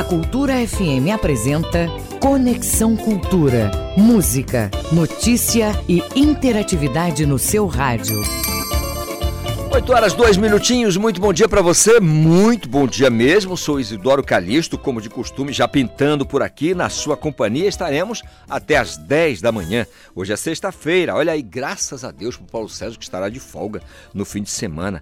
A Cultura FM apresenta Conexão Cultura. Música, notícia e interatividade no seu rádio. 8 horas, 2 minutinhos, muito bom dia para você, muito bom dia mesmo. Sou Isidoro Calixto, como de costume, já pintando por aqui. Na sua companhia estaremos até às 10 da manhã. Hoje é sexta-feira, olha aí, graças a Deus pro Paulo César que estará de folga no fim de semana.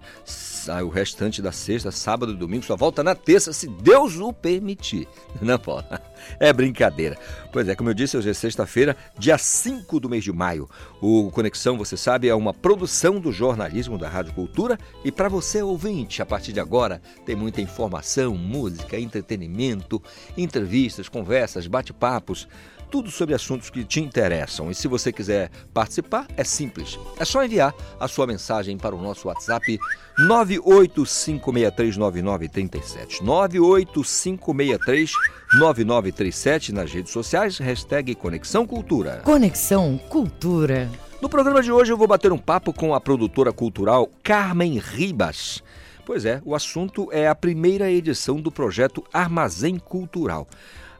O restante da sexta, sábado e domingo só volta na terça, se Deus o permitir. Não, Paulo? É brincadeira. Pois é, como eu disse, hoje é sexta-feira, dia 5 do mês de maio. O Conexão, você sabe, é uma produção do jornalismo da Rádio Cultura. E para você, ouvinte, a partir de agora, tem muita informação, música, entretenimento, entrevistas, conversas, bate-papos tudo sobre assuntos que te interessam. E se você quiser participar, é simples. É só enviar a sua mensagem para o nosso WhatsApp 985639937. 985639937 nas redes sociais, hashtag Conexão Cultura. Conexão Cultura. No programa de hoje eu vou bater um papo com a produtora cultural Carmen Ribas. Pois é, o assunto é a primeira edição do projeto Armazém Cultural.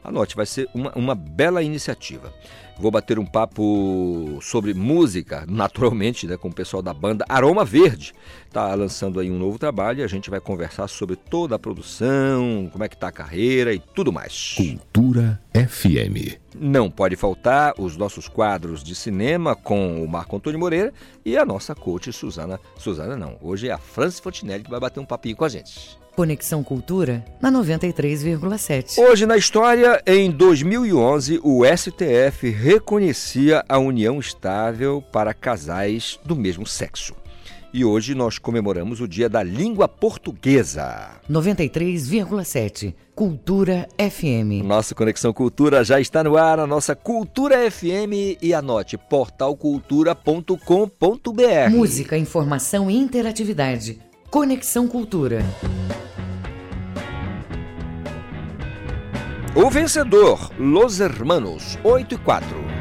Anote, vai ser uma, uma bela iniciativa. Vou bater um papo sobre música, naturalmente, né, com o pessoal da banda Aroma Verde. Está lançando aí um novo trabalho e a gente vai conversar sobre toda a produção, como é que tá a carreira e tudo mais. Cultura FM. Não pode faltar os nossos quadros de cinema com o Marco Antônio Moreira e a nossa coach Suzana. Suzana não, hoje é a Franci Fontinelli que vai bater um papinho com a gente. Conexão Cultura na 93,7. Hoje na história, em 2011, o STF reconhecia a união estável para casais do mesmo sexo. E hoje nós comemoramos o Dia da Língua Portuguesa. 93,7 Cultura FM. Nossa Conexão Cultura já está no ar, a nossa Cultura FM e anote portalcultura.com.br. Música, informação e interatividade. Conexão Cultura. O vencedor, Los Hermanos, 8 e 4.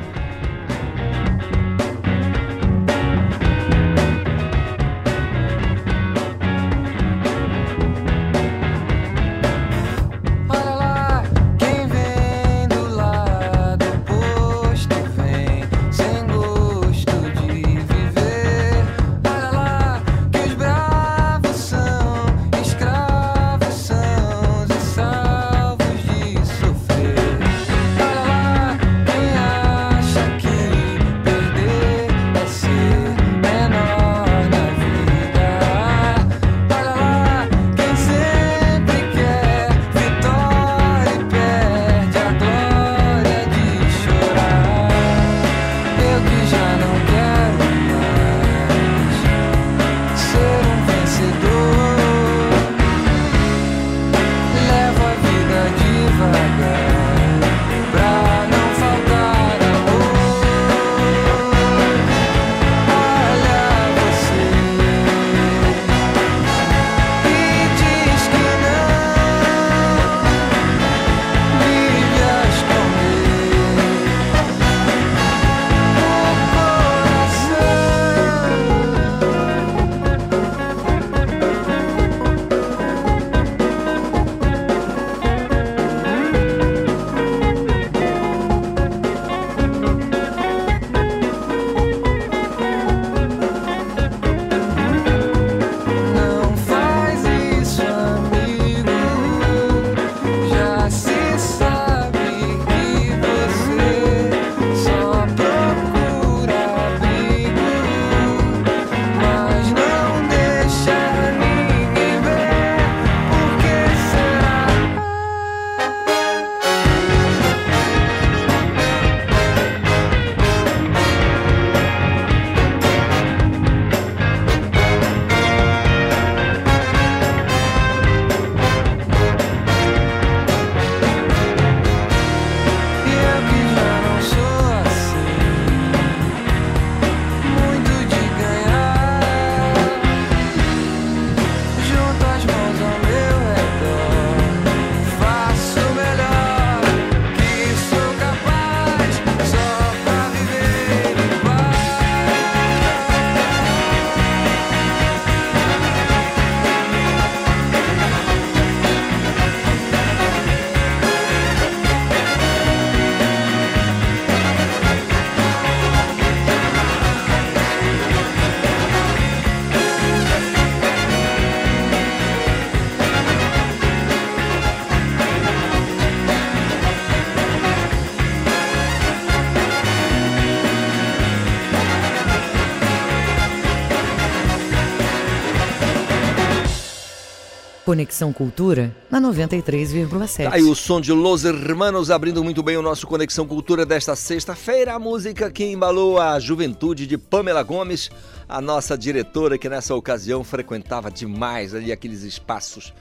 Conexão Cultura na 93,7. Tá aí o som de Los Hermanos abrindo muito bem o nosso Conexão Cultura desta sexta-feira. A música que embalou a juventude de Pamela Gomes, a nossa diretora que nessa ocasião frequentava demais ali aqueles espaços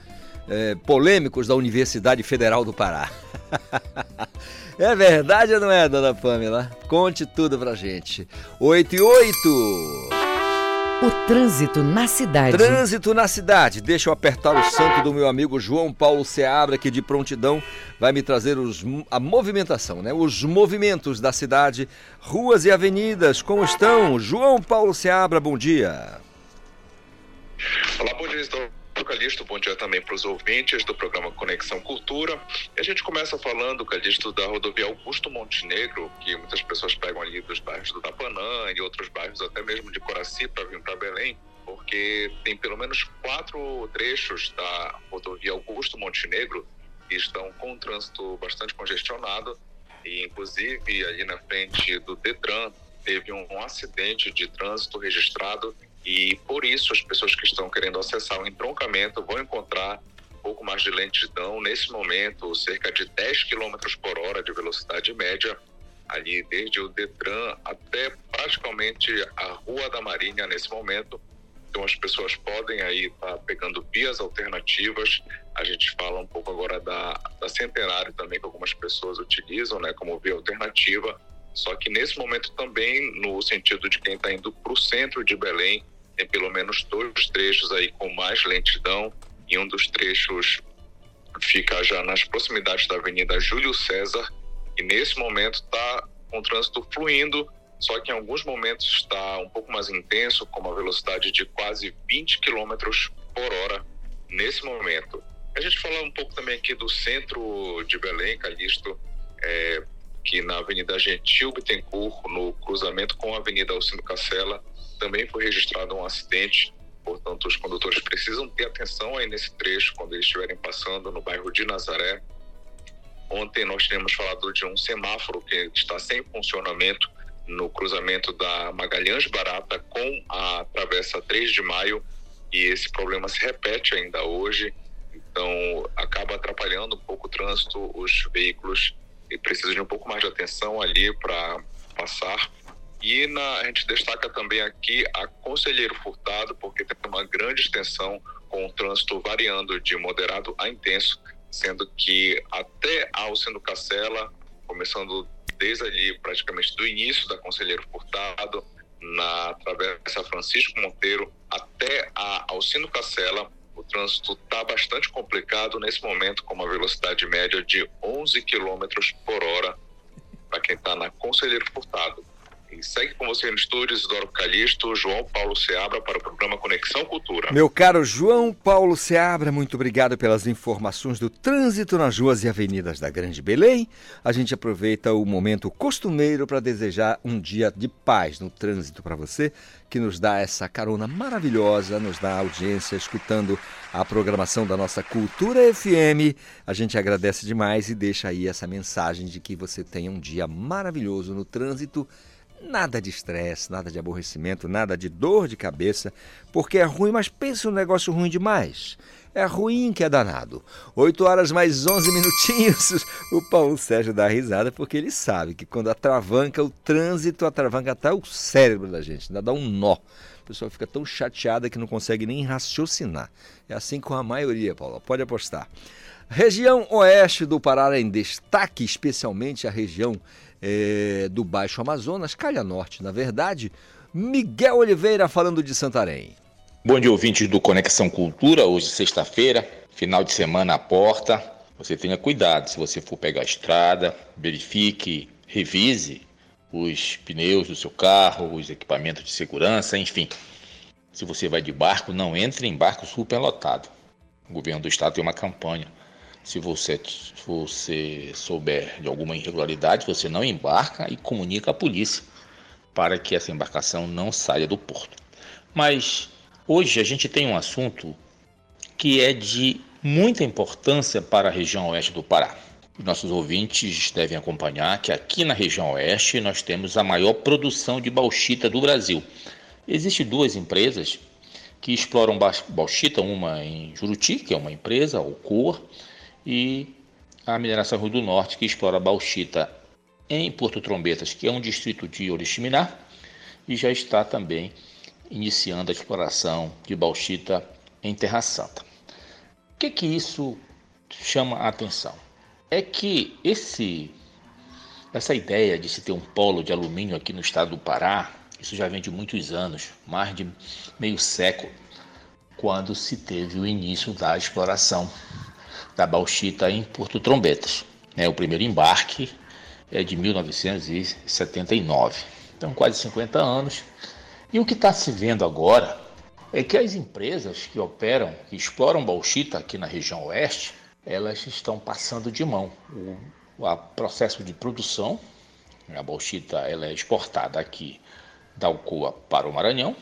é, polêmicos da Universidade Federal do Pará. é verdade ou não é, dona Pamela? Conte tudo pra gente. 8 e 8. O trânsito na cidade. Trânsito na cidade. Deixa eu apertar o santo do meu amigo João Paulo Seabra, que de prontidão vai me trazer os, a movimentação, né? Os movimentos da cidade, ruas e avenidas. Como estão? João Paulo Seabra, bom dia. Olá, bom dia, estou Calixto, bom dia também para os ouvintes do programa Conexão Cultura. E a gente começa falando, Calixto, da rodovia Augusto Montenegro, que muitas pessoas pegam ali dos bairros do Tapanã e outros bairros até mesmo de Coraci para vir para Belém, porque tem pelo menos quatro trechos da rodovia Augusto Montenegro que estão com um trânsito bastante congestionado e inclusive ali na frente do Detran teve um acidente de trânsito registrado e por isso as pessoas que estão querendo acessar o entroncamento vão encontrar um pouco mais de lentidão nesse momento, cerca de 10 km por hora de velocidade média, ali desde o Detran até praticamente a Rua da Marinha nesse momento. Então as pessoas podem aí estar tá pegando vias alternativas. A gente fala um pouco agora da, da Centenário também, que algumas pessoas utilizam né, como via alternativa. Só que nesse momento também, no sentido de quem está indo para o centro de Belém, tem pelo menos dois trechos aí com mais lentidão e um dos trechos fica já nas proximidades da Avenida Júlio César e nesse momento está com trânsito fluindo, só que em alguns momentos está um pouco mais intenso, com uma velocidade de quase 20 km por hora nesse momento. A gente fala um pouco também aqui do centro de Belém, Calixto, é, que na Avenida Gentil Bittencourt, no cruzamento com a Avenida Alcindo Cacela, também foi registrado um acidente, portanto, os condutores precisam ter atenção aí nesse trecho quando eles estiverem passando no bairro de Nazaré. Ontem nós tínhamos falado de um semáforo que está sem funcionamento no cruzamento da Magalhães Barata com a Travessa 3 de Maio e esse problema se repete ainda hoje, então acaba atrapalhando um pouco o trânsito, os veículos precisam de um pouco mais de atenção ali para passar e na, a gente destaca também aqui a Conselheiro Furtado, porque tem uma grande extensão com o trânsito variando de moderado a intenso, sendo que até Alcino Cacela, começando desde ali praticamente do início da Conselheiro Furtado, na Travessa Francisco Monteiro até a Alcino Cacela, o trânsito está bastante complicado nesse momento, com uma velocidade média de 11 km por hora para quem está na Conselheiro Furtado. E segue com você no estúdio, Isidoro Calixto, João Paulo Seabra para o programa Conexão Cultura. Meu caro João Paulo Seabra, muito obrigado pelas informações do trânsito nas ruas e avenidas da Grande Belém. A gente aproveita o momento costumeiro para desejar um dia de paz no trânsito para você, que nos dá essa carona maravilhosa, nos dá audiência escutando a programação da nossa Cultura FM. A gente agradece demais e deixa aí essa mensagem de que você tenha um dia maravilhoso no trânsito Nada de estresse, nada de aborrecimento, nada de dor de cabeça, porque é ruim, mas pensa um negócio ruim demais. É ruim que é danado. 8 horas mais 11 minutinhos. O Paulo Sérgio dá risada porque ele sabe que quando atravanca o trânsito, atravanca até o cérebro da gente, dá um nó. A pessoa fica tão chateada que não consegue nem raciocinar. É assim com a maioria, Paulo. Pode apostar. Região oeste do Pará em destaque, especialmente a região é, do Baixo Amazonas, Calha Norte, na verdade. Miguel Oliveira falando de Santarém. Bom dia, ouvintes do Conexão Cultura. Hoje, sexta-feira, final de semana à porta. Você tenha cuidado se você for pegar a estrada, verifique, revise os pneus do seu carro, os equipamentos de segurança, enfim. Se você vai de barco, não entre em barco superlotado. O governo do estado tem uma campanha se você, você souber de alguma irregularidade, você não embarca e comunica à polícia para que essa embarcação não saia do porto. Mas hoje a gente tem um assunto que é de muita importância para a região oeste do Pará. Os nossos ouvintes devem acompanhar que aqui na região oeste nós temos a maior produção de bauxita do Brasil. Existem duas empresas que exploram bauxita, uma em Juruti, que é uma empresa, Alcoa, e a mineração Rio do Norte, que explora bauxita em Porto Trombetas, que é um distrito de Oriximiná, e já está também iniciando a exploração de bauxita em Terra Santa. O que que isso chama a atenção? É que esse essa ideia de se ter um polo de alumínio aqui no estado do Pará, isso já vem de muitos anos, mais de meio século, quando se teve o início da exploração da bauxita em Porto Trombetas. É, o primeiro embarque é de 1979, então quase 50 anos. E o que está se vendo agora é que as empresas que operam, que exploram bauxita aqui na região oeste, elas estão passando de mão. O, o processo de produção, a bauxita ela é exportada aqui da Alcoa para o Maranhão,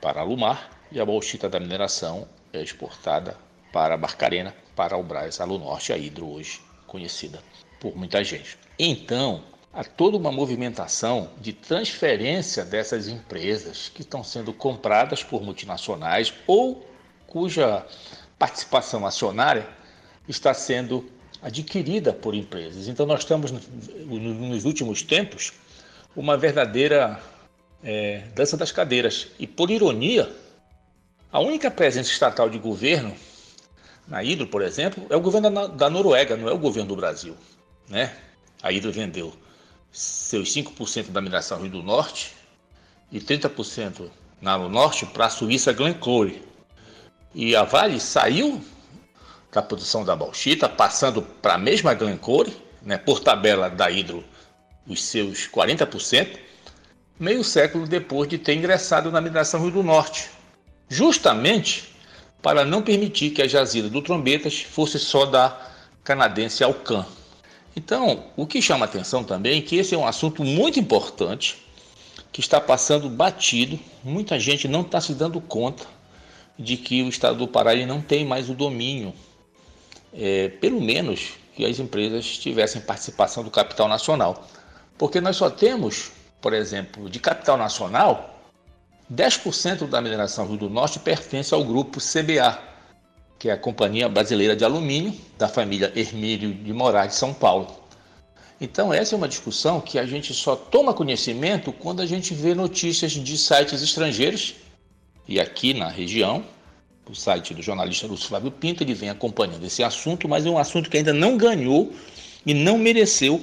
para a Lumar, e a bauxita da mineração é exportada para a Barcarena, para o Brás Alunorte, a Hidro hoje conhecida por muita gente. Então, há toda uma movimentação de transferência dessas empresas que estão sendo compradas por multinacionais ou cuja participação acionária está sendo adquirida por empresas. Então, nós estamos, nos últimos tempos, uma verdadeira é, dança das cadeiras. E, por ironia, a única presença estatal de governo na Hidro, por exemplo, é o governo da Noruega, não é o governo do Brasil. Né? A Hidro vendeu seus 5% da mineração Rio do Norte e 30% na no Norte para a Suíça Glencore. E a Vale saiu da produção da bauxita, passando para a mesma Glencore, né, por tabela da Hidro, os seus 40%, meio século depois de ter ingressado na mineração Rio do Norte, justamente para não permitir que a jazida do Trombetas fosse só da canadense Alcan. Então, o que chama atenção também é que esse é um assunto muito importante, que está passando batido, muita gente não está se dando conta de que o estado do Pará ele não tem mais o domínio, é, pelo menos que as empresas tivessem participação do capital nacional. Porque nós só temos, por exemplo, de capital nacional, 10% da mineração Rio do Norte pertence ao grupo CBA, que é a Companhia Brasileira de Alumínio, da família Hermílio de Moraes São Paulo. Então, essa é uma discussão que a gente só toma conhecimento quando a gente vê notícias de sites estrangeiros, e aqui na região, o site do jornalista Lúcio Flávio Pinto, ele vem acompanhando esse assunto, mas é um assunto que ainda não ganhou e não mereceu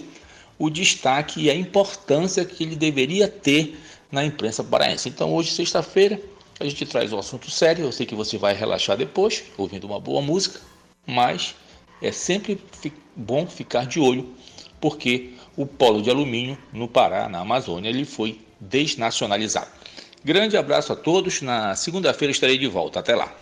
o destaque e a importância que ele deveria ter na imprensa paraense. Então, hoje, sexta-feira, a gente traz um assunto sério. Eu sei que você vai relaxar depois, ouvindo uma boa música, mas é sempre bom ficar de olho, porque o polo de alumínio no Pará, na Amazônia, ele foi desnacionalizado. Grande abraço a todos. Na segunda-feira estarei de volta. Até lá.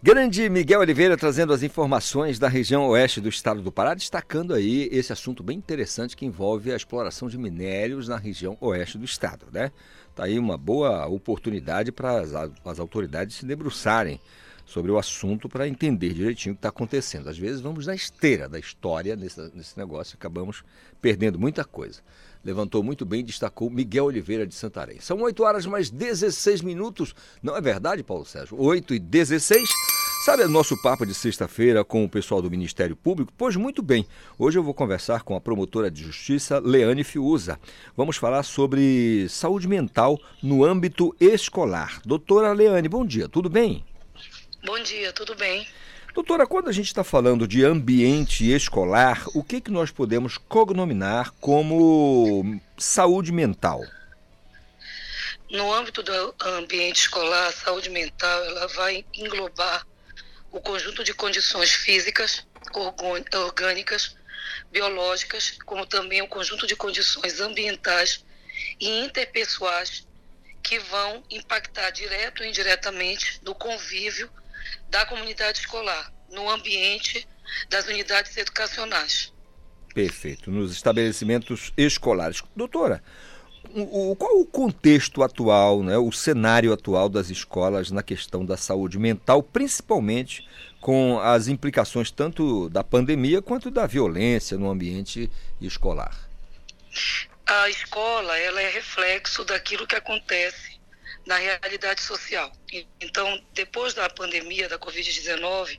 Grande Miguel Oliveira trazendo as informações da região oeste do estado do Pará, destacando aí esse assunto bem interessante que envolve a exploração de minérios na região oeste do estado, né? Tá aí uma boa oportunidade para as, as autoridades se debruçarem sobre o assunto para entender direitinho o que está acontecendo. Às vezes vamos na esteira da história nesse, nesse negócio e acabamos perdendo muita coisa. Levantou muito bem, destacou Miguel Oliveira de Santarém. São 8 horas mais 16 minutos. Não é verdade, Paulo Sérgio? 8 e 16. Sabe o nosso papo de sexta-feira com o pessoal do Ministério Público? Pois muito bem. Hoje eu vou conversar com a promotora de justiça Leane Fiuza. Vamos falar sobre saúde mental no âmbito escolar. Doutora Leane, bom dia, tudo bem? Bom dia, tudo bem. Doutora, quando a gente está falando de ambiente escolar, o que, que nós podemos cognominar como saúde mental? No âmbito do ambiente escolar, a saúde mental ela vai englobar o conjunto de condições físicas, orgânicas, biológicas, como também o conjunto de condições ambientais e interpessoais que vão impactar direto ou indiretamente no convívio da comunidade escolar, no ambiente das unidades educacionais. Perfeito, nos estabelecimentos escolares. Doutora, o, qual o contexto atual, né, o cenário atual das escolas na questão da saúde mental, principalmente com as implicações tanto da pandemia quanto da violência no ambiente escolar? A escola ela é reflexo daquilo que acontece na realidade social. Então, depois da pandemia da Covid-19,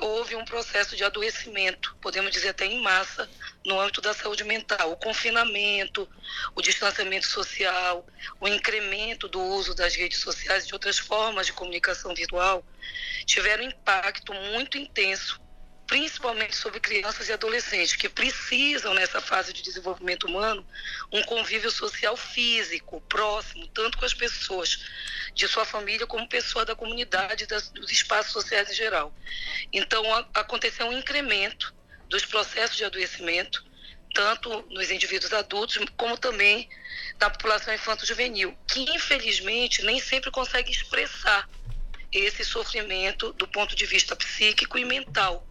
houve um processo de adoecimento, podemos dizer até em massa, no âmbito da saúde mental. O confinamento, o distanciamento social, o incremento do uso das redes sociais e de outras formas de comunicação virtual tiveram impacto muito intenso principalmente sobre crianças e adolescentes, que precisam, nessa fase de desenvolvimento humano, um convívio social físico, próximo, tanto com as pessoas de sua família como pessoas da comunidade, das, dos espaços sociais em geral. Então, a, aconteceu um incremento dos processos de adoecimento, tanto nos indivíduos adultos, como também na população infanto-juvenil, que infelizmente nem sempre consegue expressar esse sofrimento do ponto de vista psíquico e mental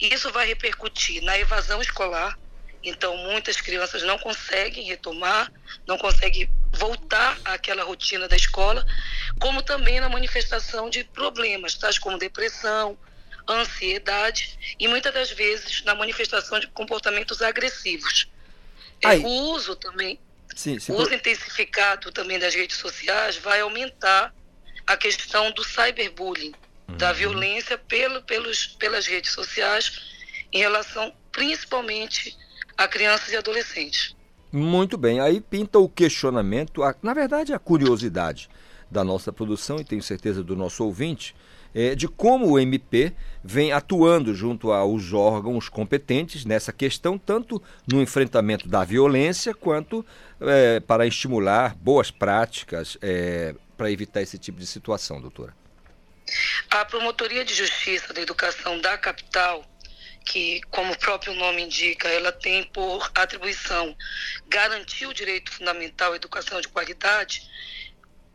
isso vai repercutir na evasão escolar. Então, muitas crianças não conseguem retomar, não conseguem voltar àquela rotina da escola, como também na manifestação de problemas, tais como depressão, ansiedade e muitas das vezes na manifestação de comportamentos agressivos. É, o uso também, sim, sim, o uso intensificado também das redes sociais vai aumentar a questão do cyberbullying, da violência pelo, pelos, pelas redes sociais em relação principalmente a crianças e adolescentes. Muito bem, aí pinta o questionamento, a, na verdade a curiosidade da nossa produção e tenho certeza do nosso ouvinte, é, de como o MP vem atuando junto aos órgãos competentes nessa questão, tanto no enfrentamento da violência quanto é, para estimular boas práticas é, para evitar esse tipo de situação, doutora. A Promotoria de Justiça da Educação da capital, que, como o próprio nome indica, ela tem por atribuição garantir o direito fundamental à educação de qualidade,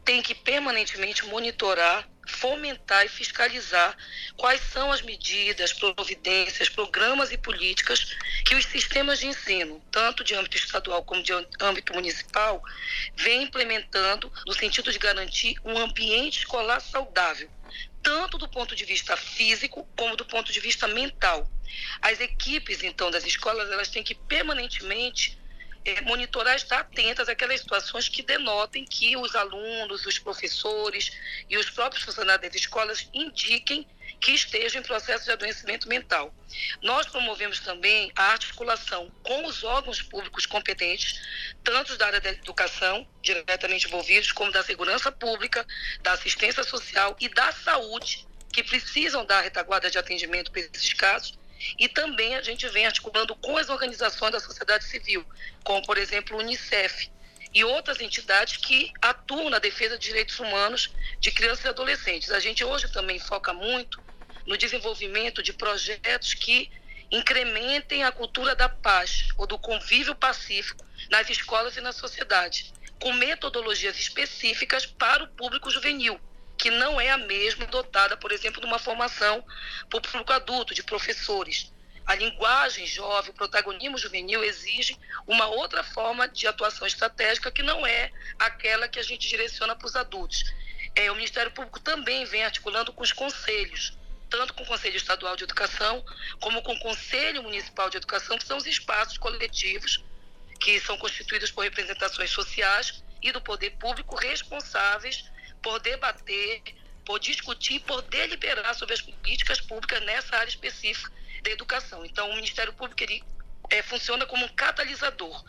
tem que permanentemente monitorar, fomentar e fiscalizar quais são as medidas, providências, programas e políticas que os sistemas de ensino, tanto de âmbito estadual como de âmbito municipal, vêm implementando no sentido de garantir um ambiente escolar saudável tanto do ponto de vista físico como do ponto de vista mental. As equipes, então, das escolas, elas têm que permanentemente é, monitorar, estar atentas àquelas situações que denotem que os alunos, os professores e os próprios funcionários das escolas indiquem que estejam em processo de adoecimento mental. Nós promovemos também a articulação com os órgãos públicos competentes, tanto da área da educação, diretamente envolvidos, como da segurança pública, da assistência social e da saúde, que precisam dar retaguarda de atendimento para esses casos. E também a gente vem articulando com as organizações da sociedade civil, como, por exemplo, o Unicef, e outras entidades que atuam na defesa de direitos humanos de crianças e adolescentes. A gente hoje também foca muito no desenvolvimento de projetos que incrementem a cultura da paz ou do convívio pacífico nas escolas e na sociedade, com metodologias específicas para o público juvenil, que não é a mesma dotada, por exemplo, de uma formação para o público adulto, de professores. A linguagem jovem, o protagonismo juvenil exige uma outra forma de atuação estratégica que não é aquela que a gente direciona para os adultos. É, o Ministério Público também vem articulando com os conselhos tanto com o Conselho Estadual de Educação, como com o Conselho Municipal de Educação, que são os espaços coletivos que são constituídos por representações sociais e do poder público responsáveis por debater, por discutir, por deliberar sobre as políticas públicas nessa área específica da educação. Então, o Ministério Público ele, é, funciona como um catalisador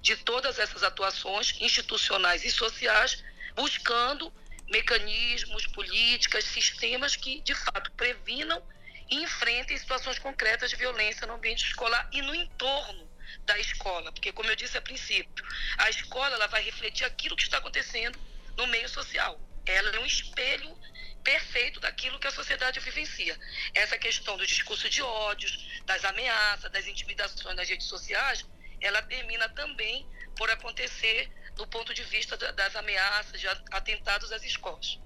de todas essas atuações institucionais e sociais, buscando mecanismos, políticas, sistemas que, de fato, previnam e enfrentem situações concretas de violência no ambiente escolar e no entorno da escola, porque como eu disse a princípio, a escola ela vai refletir aquilo que está acontecendo no meio social. Ela é um espelho perfeito daquilo que a sociedade vivencia. Essa questão do discurso de ódios, das ameaças, das intimidações nas redes sociais, ela termina também por acontecer do ponto de vista das ameaças, de atentados às escolas.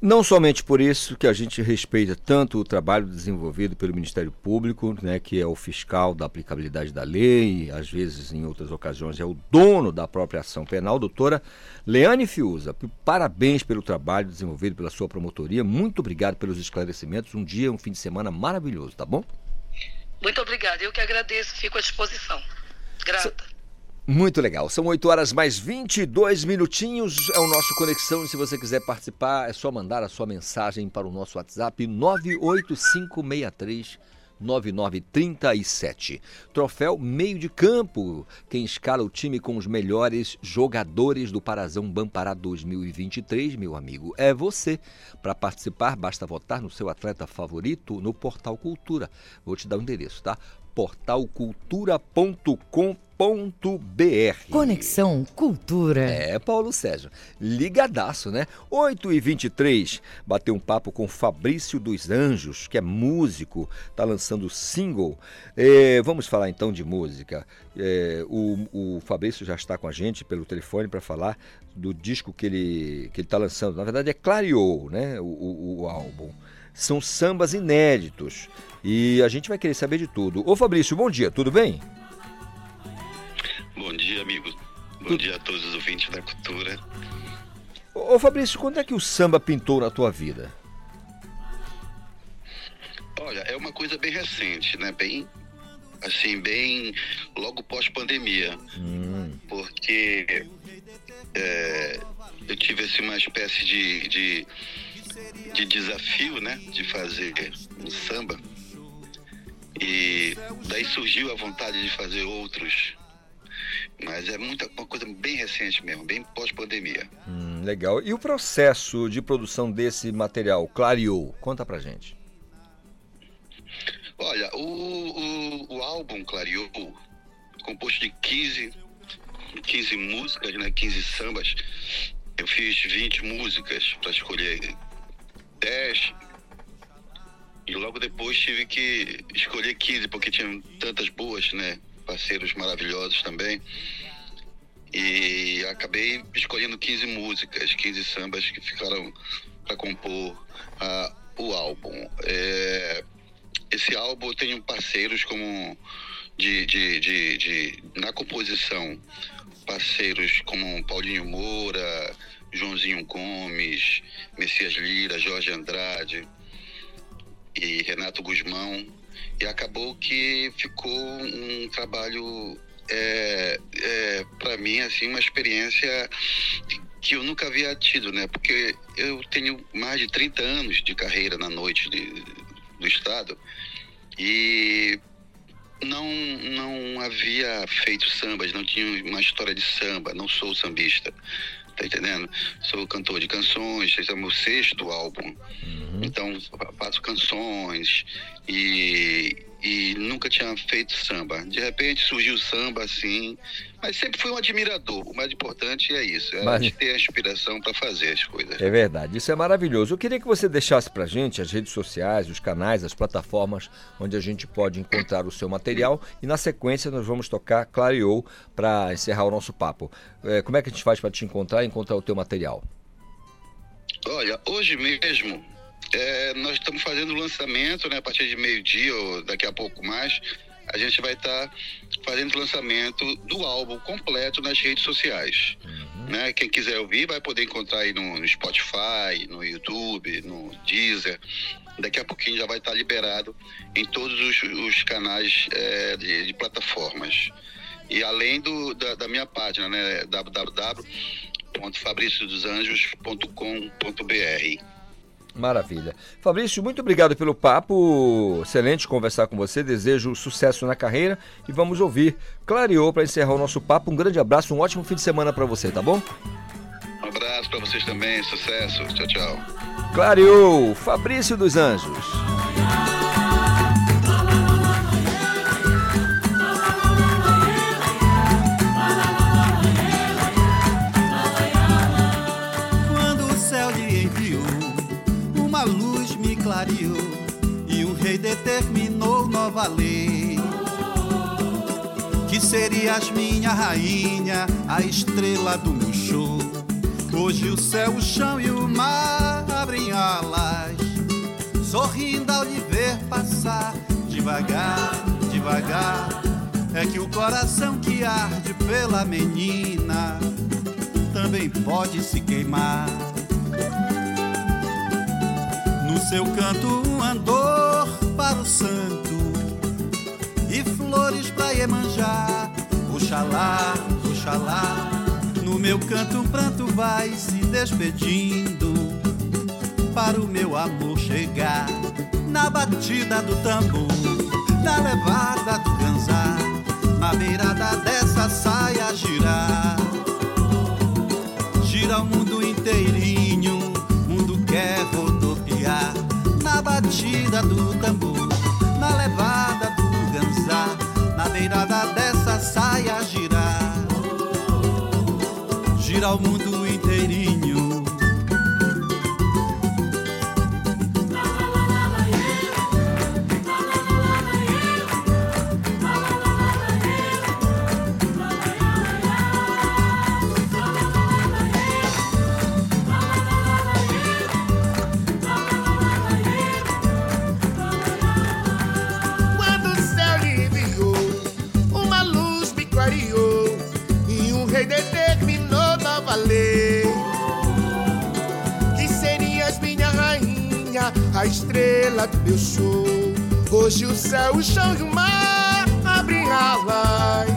Não somente por isso que a gente respeita tanto o trabalho desenvolvido pelo Ministério Público, né, que é o fiscal da aplicabilidade da lei, e às vezes em outras ocasiões é o dono da própria ação penal, doutora Leane Fiuza. Parabéns pelo trabalho desenvolvido pela sua promotoria. Muito obrigado pelos esclarecimentos. Um dia, um fim de semana maravilhoso, tá bom? Muito obrigada. Eu que agradeço, fico à disposição. Grata. Muito legal. São 8 horas mais 22 minutinhos. É o nosso Conexão. Se você quiser participar, é só mandar a sua mensagem para o nosso WhatsApp 98563 9937. Troféu Meio de Campo. Quem escala o time com os melhores jogadores do Parazão Bampará 2023, meu amigo, é você. Para participar, basta votar no seu atleta favorito no Portal Cultura. Vou te dar o endereço, tá? portalcultura.com.br Conexão Cultura. É, Paulo Sérgio. Ligadaço, né? 8 e 23 bateu um papo com Fabrício dos Anjos, que é músico, tá lançando single. É, vamos falar então de música. É, o, o Fabrício já está com a gente pelo telefone para falar do disco que ele que ele está lançando. Na verdade é Clareou, né? O, o, o álbum. São sambas inéditos. E a gente vai querer saber de tudo. Ô Fabrício, bom dia, tudo bem? Bom dia, amigo. Bom dia a todos os ouvintes da cultura. Ô Fabrício, quando é que o samba pintou na tua vida? Olha, é uma coisa bem recente, né? Bem, assim, bem logo pós-pandemia. Hum. Porque é, eu tive assim, uma espécie de, de, de desafio, né? De fazer um samba e daí surgiu a vontade de fazer outros. Mas é muita, uma coisa bem recente mesmo, bem pós-pandemia. Hum, legal. E o processo de produção desse material, Clareou? Conta pra gente. Olha, o, o, o álbum Clareou, composto de 15, 15 músicas, né, 15 sambas. Eu fiz 20 músicas para escolher 10 e logo depois tive que escolher 15, porque tinham tantas boas, né? Parceiros maravilhosos também. E acabei escolhendo 15 músicas, 15 sambas que ficaram para compor o álbum. É, esse álbum eu tenho parceiros como de, de, de, de, na composição, parceiros como Paulinho Moura, Joãozinho Gomes, Messias Lira, Jorge Andrade e Renato Guzmão, e acabou que ficou um trabalho, é, é, para mim, assim, uma experiência que eu nunca havia tido, né? Porque eu tenho mais de 30 anos de carreira na noite de, do Estado e não, não havia feito sambas, não tinha uma história de samba, não sou sambista tá entendendo? Sou cantor de canções, esse é o meu sexto álbum. Uhum. Então, faço canções e, e nunca tinha feito samba. De repente surgiu samba assim, mas sempre fui um admirador. O mais importante é isso, é mas... ter a inspiração para fazer as coisas. É verdade, isso é maravilhoso. Eu queria que você deixasse pra gente as redes sociais, os canais, as plataformas onde a gente pode encontrar o seu material e na sequência nós vamos tocar Clareou para encerrar o nosso papo. É, como é que a gente faz para te encontrar e encontrar o teu material? Olha, hoje mesmo é, nós estamos fazendo o lançamento, né, a partir de meio-dia ou daqui a pouco mais, a gente vai estar tá fazendo o lançamento do álbum completo nas redes sociais. Uhum. Né? Quem quiser ouvir vai poder encontrar aí no, no Spotify, no YouTube, no Deezer. Daqui a pouquinho já vai estar tá liberado em todos os, os canais é, de, de, plataformas. E além do, da, da minha página, né. Maravilha. Fabrício, muito obrigado pelo papo. Excelente conversar com você. Desejo sucesso na carreira e vamos ouvir Clareou para encerrar o nosso papo. Um grande abraço, um ótimo fim de semana para você, tá bom? Um abraço para vocês também. Sucesso. Tchau, tchau. Clareou, Fabrício dos Anjos. Determinou nova lei. Que serias minha rainha, a estrela do meu show. Hoje o céu, o chão e o mar abrem alas, sorrindo ao lhe ver passar devagar, devagar. É que o coração que arde pela menina também pode se queimar seu canto um andor para o santo flores pra Iemanjá, Oxalá, Oxalá. No meu canto um pranto vai se despedindo para o meu amor chegar na batida do tambor, na levada do ganzar, na beirada dessa saia girar. Gira o mundo inteirinho, mundo quer rodopiar na batida do tambor, Gira o mundo a estrela do meu show. Hoje o céu, o chão e o mar abrem alas,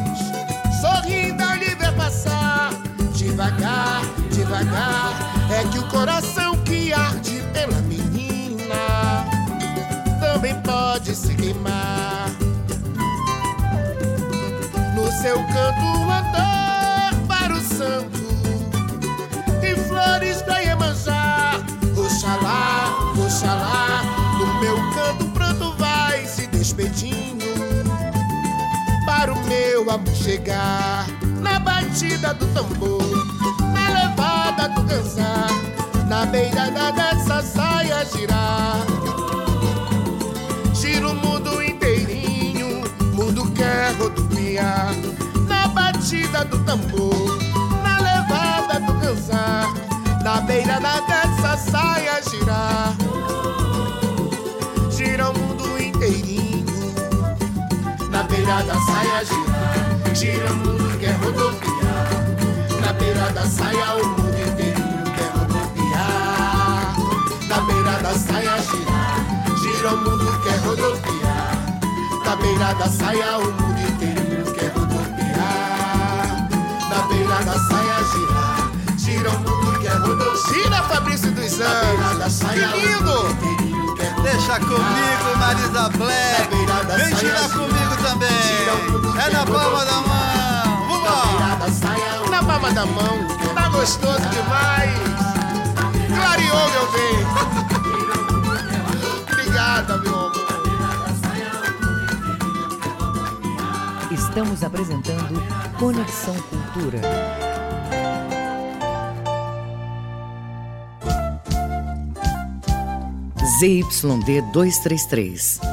sorrindo ao lhe ver passar. Devagar, devagar, é que o coração que arde pela menina também pode se queimar. No seu canto andar para o santo e flores da Iemanjá. Despedindo para o meu amor chegar na batida do tambor, na levada do cansar, na beirada dessa saia girar. Gira o mundo inteirinho, mundo quer rodopiar na batida do tambor, na levada do cansar, na beirada dessa saia girar. Beira da saia gira, gira o mundo quer rodopiar. Na beira da saia o mundo inteirinho quer rodopiar. Na beira da saia gira, gira o mundo quer rodopiar. Na beira da saia o mundo inteirinho quer rodopiar. Na beira da saia gira, gira o mundo quer rodopiar. Gira Fabrício dos Anjos, que lindo! Deixa comigo, Marisa Black. Vem girar comigo também. É na palma da mão. Vamos Na palma da mão, tá gostoso demais. Clareou, meu bem. Obrigada, meu amor. Estamos apresentando Conexão Cultura. ZYD 233,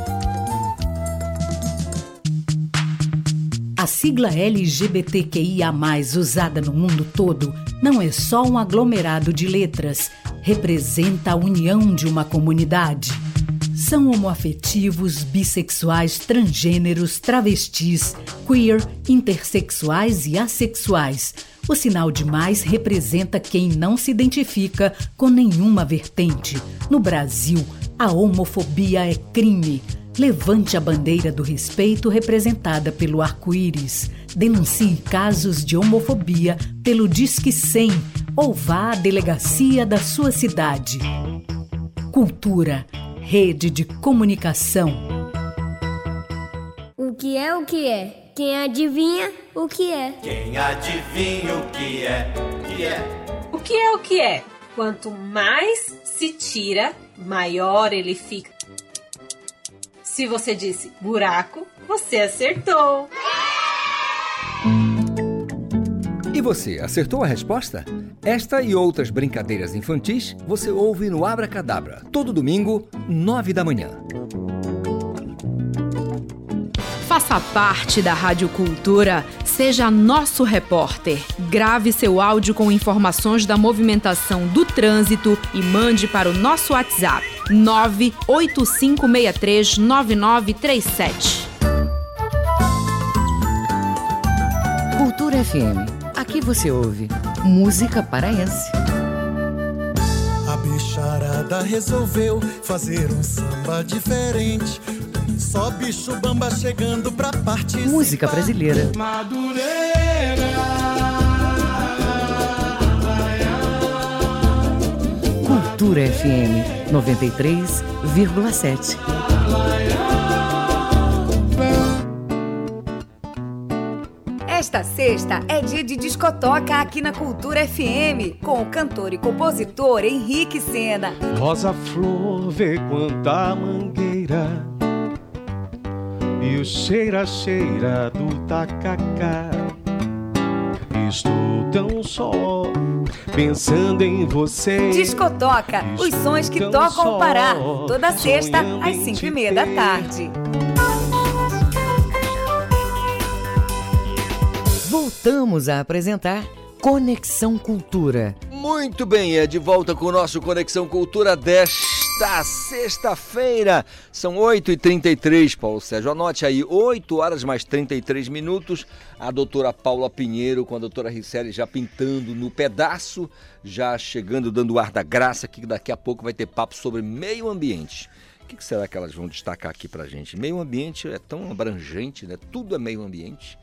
Sigla LGBTQIA, usada no mundo todo, não é só um aglomerado de letras, representa a união de uma comunidade. São homoafetivos, bissexuais, transgêneros, travestis, queer, intersexuais e assexuais. O sinal de mais representa quem não se identifica com nenhuma vertente. No Brasil, a homofobia é crime. Levante a bandeira do respeito representada pelo arco-íris. Denuncie casos de homofobia pelo Disque 100 ou vá à delegacia da sua cidade. Cultura, rede de comunicação. O que é o que é? Quem adivinha o que é? Quem adivinha o que é? Que é? O que é o que é? Quanto mais se tira, maior ele fica. Se você disse buraco, você acertou. E você, acertou a resposta? Esta e outras brincadeiras infantis você ouve no Abra Cadabra, todo domingo, nove da manhã. Faça parte da Rádio Cultura, seja nosso repórter. Grave seu áudio com informações da movimentação do trânsito e mande para o nosso WhatsApp 985639937. Cultura FM. Aqui você ouve música paraense. A bicharada resolveu fazer um samba diferente. Só bicho bamba chegando pra participar. Música brasileira. Cultura FM 93,7. Esta sexta é dia de discotoca aqui na Cultura FM, com o cantor e compositor Henrique Sena. Rosa flor, vê quanta mangueira E o cheira, cheira do tacacá Estou tão só, pensando em você Discotoca, os sons que tocam só, o Pará. Toda sexta, às em 5 te e meia da tarde. Voltamos a apresentar Conexão Cultura. Muito bem, é de volta com o nosso Conexão Cultura desta sexta-feira. São 8h33, Paulo Sérgio. Anote aí, 8 horas mais 33 minutos. A doutora Paula Pinheiro com a doutora Ricelli já pintando no pedaço, já chegando, dando ar da graça, que daqui a pouco vai ter papo sobre meio ambiente. O que será que elas vão destacar aqui pra gente? Meio ambiente é tão abrangente, né? Tudo é meio ambiente.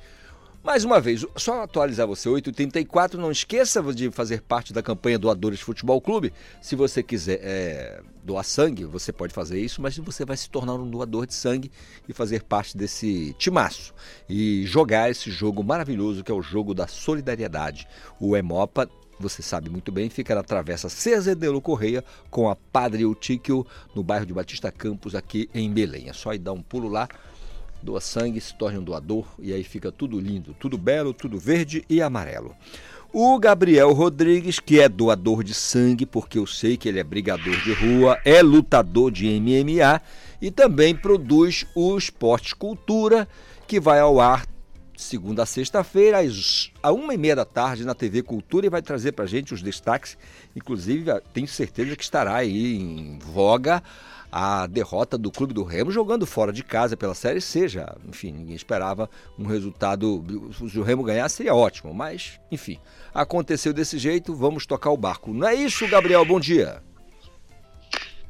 Mais uma vez, só atualizar você, 8h34, não esqueça de fazer parte da campanha Doadores Futebol Clube. Se você quiser é, doar sangue, você pode fazer isso, mas você vai se tornar um doador de sangue e fazer parte desse timaço. E jogar esse jogo maravilhoso que é o jogo da solidariedade. O Emopa você sabe muito bem, fica na Travessa Cezedelo Correia com a Padre Eutíquio, no bairro de Batista Campos, aqui em Belém. É só ir dar um pulo lá, doa sangue, se torne um doador e aí fica tudo lindo, tudo belo, tudo verde e amarelo. O Gabriel Rodrigues, que é doador de sangue, porque eu sei que ele é brigador de rua, é lutador de MMA e também produz o Esporte Cultura, que vai ao ar segunda a sexta-feira, às uma e meia da tarde na TV Cultura e vai trazer para gente os destaques. Inclusive, tenho certeza que estará aí em voga a derrota do Clube do Remo jogando fora de casa pela Série C já. Enfim, ninguém esperava um resultado. Se o Remo ganhar seria ótimo, mas, enfim, aconteceu desse jeito, vamos tocar o barco. Não é isso, Gabriel? Bom dia.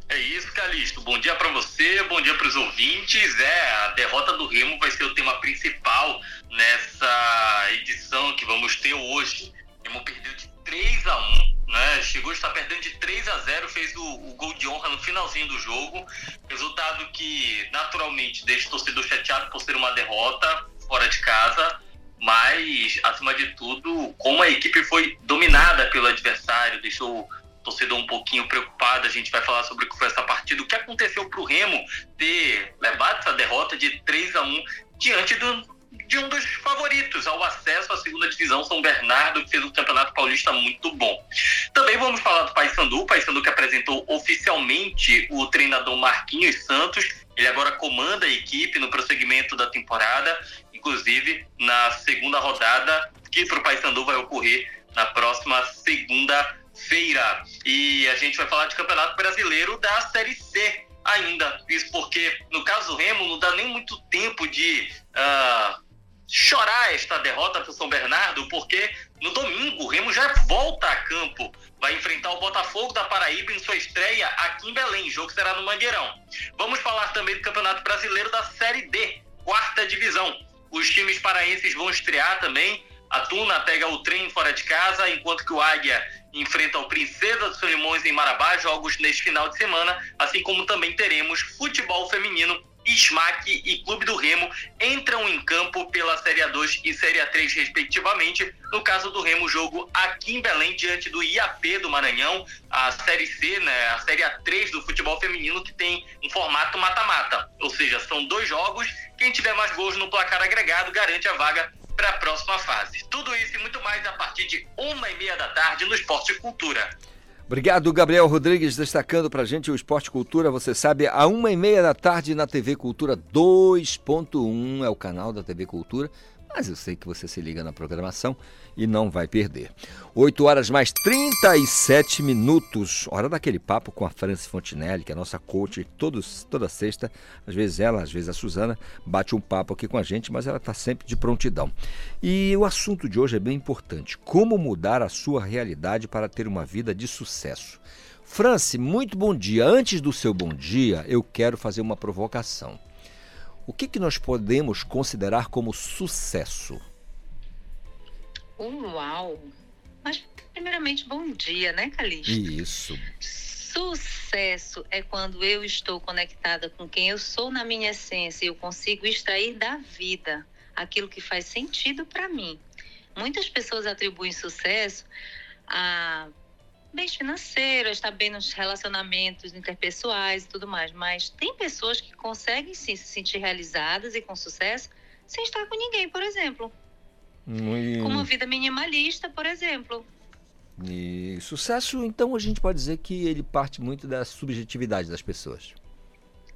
É isso, Calixto. Bom dia para você, bom dia para os ouvintes. É, a derrota do Remo vai ser o tema principal nessa edição que vamos ter hoje. O Remo perdeu de 3 a 1 né? Chegou a estar perdendo de 3 a 0 fez o, o gol de honra no finalzinho do jogo. Resultado que naturalmente deixa o torcedor chateado por ser uma derrota fora de casa. Mas, acima de tudo, como a equipe foi dominada pelo adversário, deixou o torcedor um pouquinho preocupado. A gente vai falar sobre o que foi essa partida. O que aconteceu para o Remo ter levado essa derrota de 3 a 1 diante do, de um dos favoritos ao acesso à segunda divisão, São Bernardo, que fez um campeonato paulista muito bom. Também vamos falar do Paysandu, Paysandu que apresentou oficialmente o treinador Marquinhos Santos. Ele agora comanda a equipe no prosseguimento da temporada, inclusive na segunda rodada, que para o Paysandu vai ocorrer na próxima segunda-feira. E a gente vai falar de Campeonato Brasileiro da Série C ainda. Isso porque, no caso do Remo, não dá nem muito tempo de uh, chorar esta derrota para o São Bernardo, porque no domingo o Remo já volta a campo. Vai enfrentar o Botafogo da Paraíba em sua estreia aqui em Belém. O jogo será no Mangueirão. Vamos falar também do Campeonato Brasileiro da Série D, quarta divisão. Os times paraenses vão estrear também. A Tuna pega o trem fora de casa, enquanto que o Águia enfrenta o Princesa dos Solimões em Marabá, jogos neste final de semana, assim como também teremos futebol feminino. SMAC e Clube do Remo entram em campo pela Série A2 e Série A3, respectivamente. No caso do Remo, jogo aqui em Belém, diante do IAP do Maranhão, a Série C, né, a Série A3 do futebol feminino, que tem um formato mata-mata. Ou seja, são dois jogos. Quem tiver mais gols no placar agregado garante a vaga para a próxima fase. Tudo isso e muito mais a partir de uma e meia da tarde no Esporte Cultura. Obrigado, Gabriel Rodrigues, destacando pra gente o Esporte Cultura. Você sabe, a uma e meia da tarde na TV Cultura 2.1 é o canal da TV Cultura. mas eu sei que você se liga na programação e não vai perder. 8 horas mais 37 minutos. Hora daquele papo com a Francis Fontinelli, que é a nossa coach todos, toda sexta. Às vezes ela, às vezes a Suzana, bate um papo aqui com a gente, mas ela está sempre de prontidão. E o assunto de hoje é bem importante: como mudar a sua realidade para ter uma vida de sucesso. Franci, muito bom dia. Antes do seu bom dia, eu quero fazer uma provocação. O que, que nós podemos considerar como sucesso? Uau! Primeiramente, bom dia, né, Calixto? Isso. Sucesso é quando eu estou conectada com quem eu sou na minha essência e eu consigo extrair da vida aquilo que faz sentido para mim. Muitas pessoas atribuem sucesso a bens financeiros, estar bem nos relacionamentos interpessoais e tudo mais. Mas tem pessoas que conseguem sim se sentir realizadas e com sucesso sem estar com ninguém, por exemplo. Muito... Com uma vida minimalista, por exemplo. E sucesso, então, a gente pode dizer que ele parte muito da subjetividade das pessoas.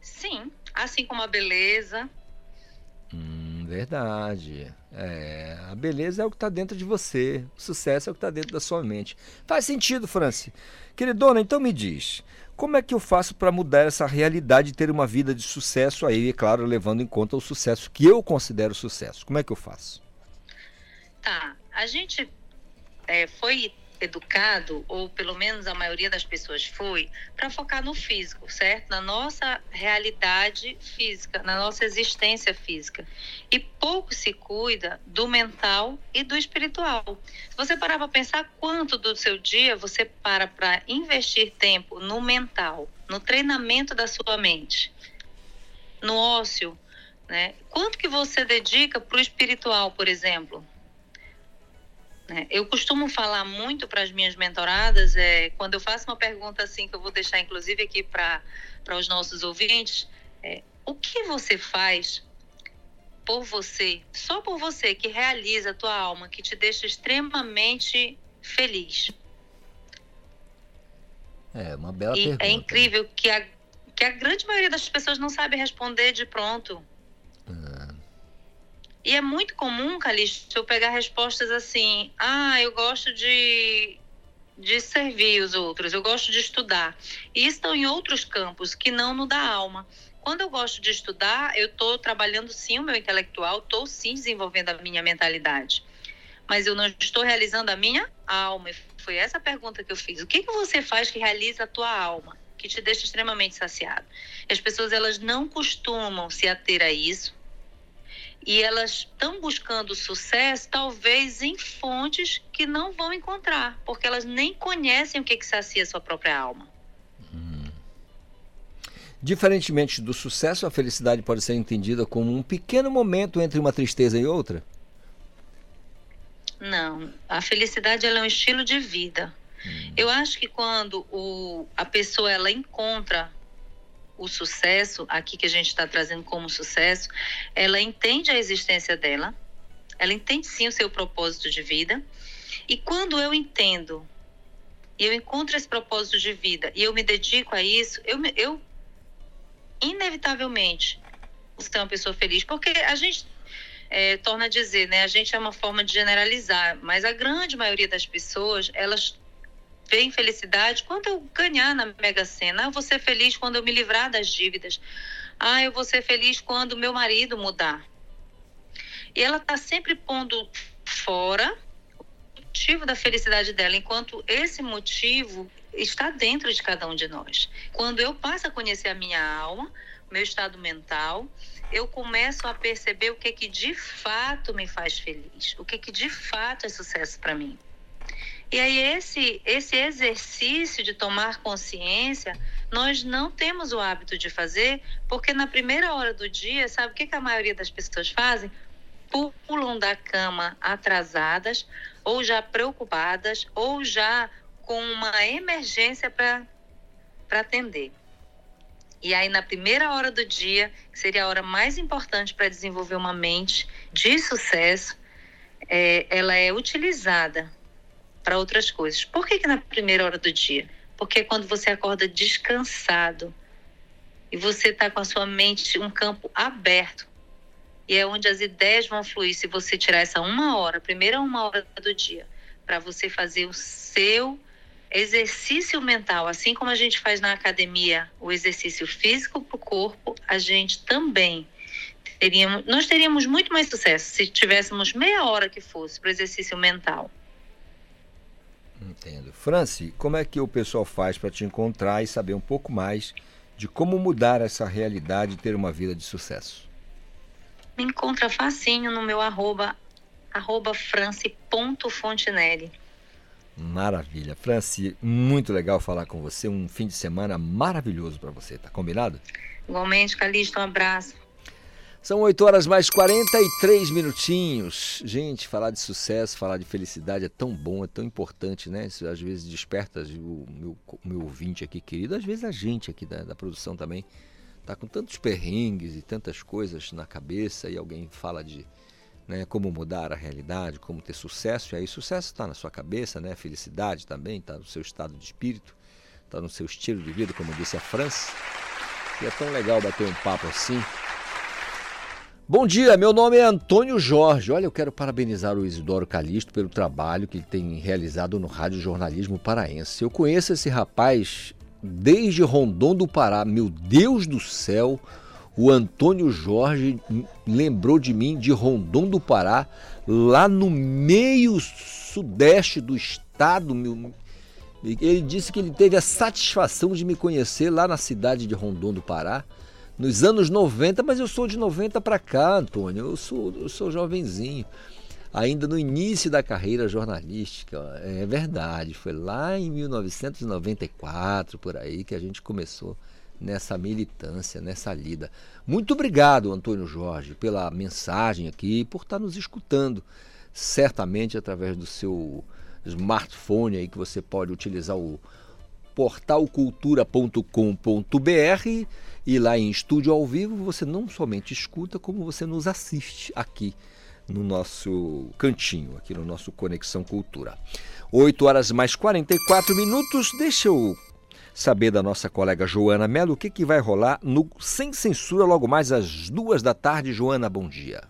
Sim, assim como a beleza. Hum, verdade. É, a beleza é o que está dentro de você, o sucesso é o que está dentro da sua mente. Faz sentido, Franci. Queridona, então me diz, como é que eu faço para mudar essa realidade de ter uma vida de sucesso aí, é claro, levando em conta o sucesso que eu considero sucesso? Como é que eu faço? Tá, a gente é, foi educado, ou pelo menos a maioria das pessoas foi, para focar no físico, certo? Na nossa realidade física, na nossa existência física. E pouco se cuida do mental e do espiritual. Se você parar para pensar quanto do seu dia você para para investir tempo no mental, no treinamento da sua mente, no ócio, né? Quanto que você dedica para o espiritual, por exemplo? Né? Eu costumo falar muito para as minhas mentoradas, é, quando eu faço uma pergunta assim, que eu vou deixar inclusive aqui para os nossos ouvintes, é, o que você faz por você, só por você, que realiza a tua alma, que te deixa extremamente feliz? É, uma bela e pergunta. É incrível que a, que a grande maioria das pessoas não sabe responder de pronto. E é muito comum, Calixto, eu pegar respostas assim: ah, eu gosto de, de servir os outros, eu gosto de estudar. E estão em outros campos que não no da alma. Quando eu gosto de estudar, eu estou trabalhando sim o meu intelectual, estou sim desenvolvendo a minha mentalidade. Mas eu não estou realizando a minha alma. Foi essa pergunta que eu fiz. O que, que você faz que realiza a tua alma? Que te deixa extremamente saciado? E as pessoas, elas não costumam se ater a isso e elas estão buscando sucesso, talvez em fontes que não vão encontrar, porque elas nem conhecem o que, que sacia a sua própria alma. Hum. Diferentemente do sucesso, a felicidade pode ser entendida como um pequeno momento entre uma tristeza e outra? Não, a felicidade é um estilo de vida. Hum. Eu acho que quando o, a pessoa ela encontra o sucesso, aqui que a gente está trazendo como sucesso, ela entende a existência dela, ela entende sim o seu propósito de vida. E quando eu entendo e eu encontro esse propósito de vida e eu me dedico a isso, eu, eu inevitavelmente ser uma pessoa feliz, porque a gente é, torna a dizer, né? A gente é uma forma de generalizar, mas a grande maioria das pessoas, elas ver infelicidade quando eu ganhar na Mega Sena. Ah, eu vou ser feliz quando eu me livrar das dívidas. Ah, eu vou ser feliz quando meu marido mudar. E ela está sempre pondo fora o motivo da felicidade dela, enquanto esse motivo está dentro de cada um de nós. Quando eu passo a conhecer a minha alma, meu estado mental, eu começo a perceber o que que de fato me faz feliz, o que que de fato é sucesso para mim. E aí esse esse exercício de tomar consciência, nós não temos o hábito de fazer, porque na primeira hora do dia, sabe o que, que a maioria das pessoas fazem? Pulam da cama atrasadas, ou já preocupadas, ou já com uma emergência para atender. E aí, na primeira hora do dia, que seria a hora mais importante para desenvolver uma mente de sucesso, é, ela é utilizada para outras coisas. Por que, que na primeira hora do dia? Porque é quando você acorda descansado e você está com a sua mente um campo aberto e é onde as ideias vão fluir. Se você tirar essa uma hora, primeira uma hora do dia, para você fazer o seu exercício mental, assim como a gente faz na academia o exercício físico para o corpo, a gente também teríamos, nós teríamos muito mais sucesso se tivéssemos meia hora que fosse para o exercício mental. Entendo. Franci, como é que o pessoal faz para te encontrar e saber um pouco mais de como mudar essa realidade e ter uma vida de sucesso? Me encontra facinho no meu arroba, arroba france.fontinelli. Maravilha. Franci, muito legal falar com você. Um fim de semana maravilhoso para você, tá combinado? Igualmente, Calixto, um abraço. São 8 horas mais 43 minutinhos. Gente, falar de sucesso, falar de felicidade é tão bom, é tão importante, né? Isso às vezes desperta o meu, o meu ouvinte aqui querido, às vezes a gente aqui da, da produção também tá com tantos perrengues e tantas coisas na cabeça e alguém fala de né, como mudar a realidade, como ter sucesso. E aí, sucesso está na sua cabeça, né? Felicidade também está no seu estado de espírito, está no seu estilo de vida, como disse a França. E é tão legal bater um papo assim. Bom dia, meu nome é Antônio Jorge. Olha, eu quero parabenizar o Isidoro Calixto pelo trabalho que ele tem realizado no Rádio Jornalismo Paraense. Eu conheço esse rapaz desde Rondon do Pará. Meu Deus do céu, o Antônio Jorge lembrou de mim de Rondon do Pará, lá no meio sudeste do estado. Meu... Ele disse que ele teve a satisfação de me conhecer lá na cidade de Rondon do Pará, nos anos 90, mas eu sou de 90 para cá, Antônio, eu sou, eu sou jovenzinho. Ainda no início da carreira jornalística, é verdade, foi lá em 1994, por aí, que a gente começou nessa militância, nessa lida. Muito obrigado, Antônio Jorge, pela mensagem aqui, por estar nos escutando, certamente através do seu smartphone aí que você pode utilizar o portalcultura.com.br e lá em estúdio ao vivo você não somente escuta, como você nos assiste aqui no nosso cantinho, aqui no nosso Conexão Cultura. 8 horas mais 44 minutos. Deixa eu saber da nossa colega Joana Mello o que, que vai rolar no Sem Censura logo mais às duas da tarde. Joana, bom dia.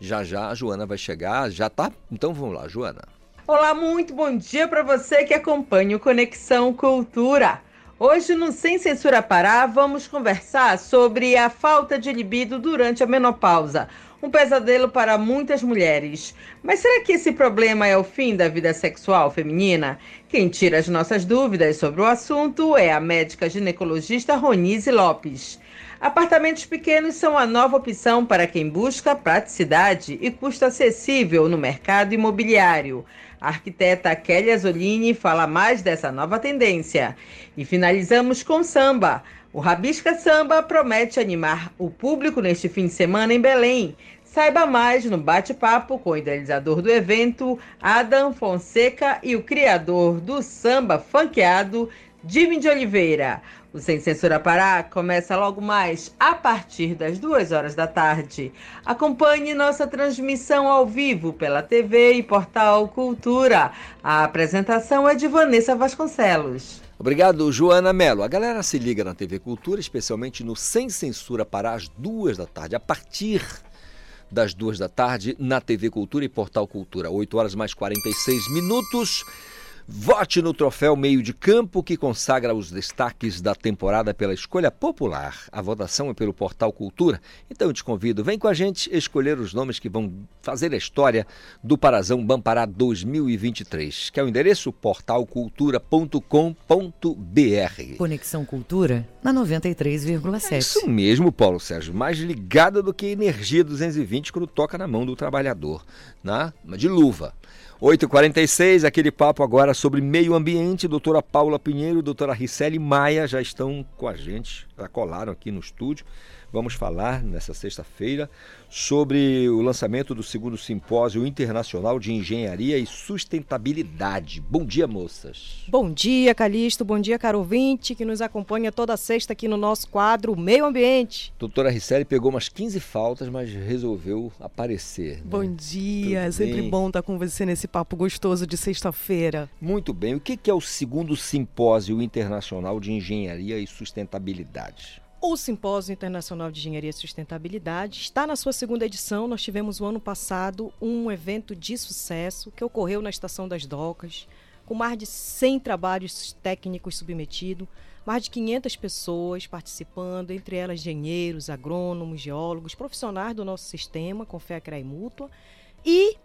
Já já a Joana vai chegar, já tá? Então vamos lá, Joana. Olá, muito bom dia para você que acompanha o Conexão Cultura. Hoje no Sem Censura Pará vamos conversar sobre a falta de libido durante a menopausa um pesadelo para muitas mulheres. Mas será que esse problema é o fim da vida sexual feminina? Quem tira as nossas dúvidas sobre o assunto é a médica ginecologista Ronise Lopes. Apartamentos pequenos são a nova opção para quem busca praticidade e custo acessível no mercado imobiliário. A arquiteta Kelly Azolini fala mais dessa nova tendência. E finalizamos com samba. O Rabisca Samba promete animar o público neste fim de semana em Belém. Saiba mais no bate-papo com o idealizador do evento, Adam Fonseca, e o criador do samba funkeado, Jimmy de Oliveira. O Sem Censura Pará começa logo mais a partir das duas horas da tarde. Acompanhe nossa transmissão ao vivo pela TV e portal Cultura. A apresentação é de Vanessa Vasconcelos. Obrigado, Joana Mello. A galera se liga na TV Cultura, especialmente no Sem Censura para as duas da tarde. A partir das duas da tarde, na TV Cultura e Portal Cultura. 8 horas mais 46 minutos. Vote no troféu Meio de Campo, que consagra os destaques da temporada pela escolha popular. A votação é pelo Portal Cultura. Então eu te convido, vem com a gente escolher os nomes que vão fazer a história do Parazão Bampará 2023, que é o endereço portalcultura.com.br. Conexão Cultura na 93,7. É isso mesmo, Paulo Sérgio. Mais ligada do que energia 220 quando toca na mão do trabalhador, né? de luva. 8h46, aquele papo agora sobre meio ambiente. Doutora Paula Pinheiro doutora Ricele Maia já estão com a gente, já colaram aqui no estúdio. Vamos falar nessa sexta-feira sobre o lançamento do segundo simpósio internacional de engenharia e sustentabilidade. Bom dia, moças. Bom dia, Calixto. Bom dia, caro ouvinte, que nos acompanha toda sexta aqui no nosso quadro Meio Ambiente. Doutora Risselli pegou umas 15 faltas, mas resolveu aparecer. Né? Bom dia, é sempre bom estar com você nesse papo gostoso de sexta-feira. Muito bem. O que é o segundo simpósio internacional de engenharia e sustentabilidade? O Simpósio Internacional de Engenharia e Sustentabilidade está na sua segunda edição. Nós tivemos o ano passado um evento de sucesso que ocorreu na Estação das Docas, com mais de 100 trabalhos técnicos submetidos, mais de 500 pessoas participando, entre elas engenheiros, agrônomos, geólogos, profissionais do nosso sistema, com fé, e mútua, e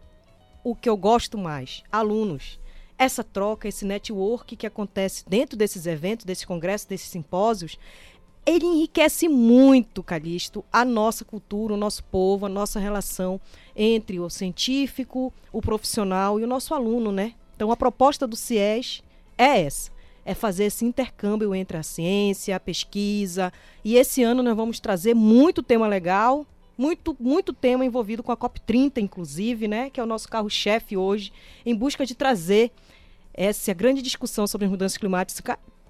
o que eu gosto mais, alunos. Essa troca, esse network que acontece dentro desses eventos, desses congressos, desses simpósios, ele enriquece muito, Calixto, a nossa cultura, o nosso povo, a nossa relação entre o científico, o profissional e o nosso aluno, né? Então a proposta do CIES é essa, é fazer esse intercâmbio entre a ciência, a pesquisa, e esse ano nós vamos trazer muito tema legal, muito, muito tema envolvido com a COP30, inclusive, né? Que é o nosso carro-chefe hoje, em busca de trazer essa grande discussão sobre as mudanças climáticas,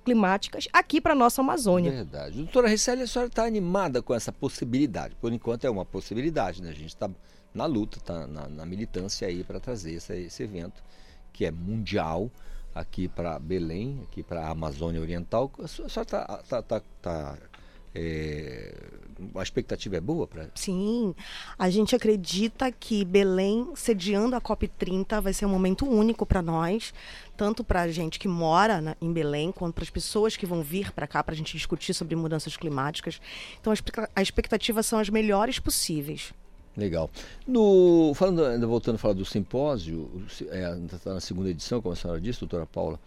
climáticas aqui para a nossa Amazônia. Verdade. Doutora Risselli, a senhora está animada com essa possibilidade. Por enquanto é uma possibilidade, né? A gente está na luta, está na, na, militância aí para trazer esse, esse evento que é mundial aqui para Belém, aqui para a Amazônia Oriental. A senhora está tá, tá, tá é, a expectativa é boa para? Sim, a gente acredita que Belém sediando a COP30 vai ser um momento único para nós, tanto para a gente que mora na, em Belém, quanto para as pessoas que vão vir para cá para a gente discutir sobre mudanças climáticas. Então a, a expectativa são as melhores possíveis. Legal. No, falando, ainda voltando a falar do simpósio, está é, tá na segunda edição, como a senhora disse, doutora Paula,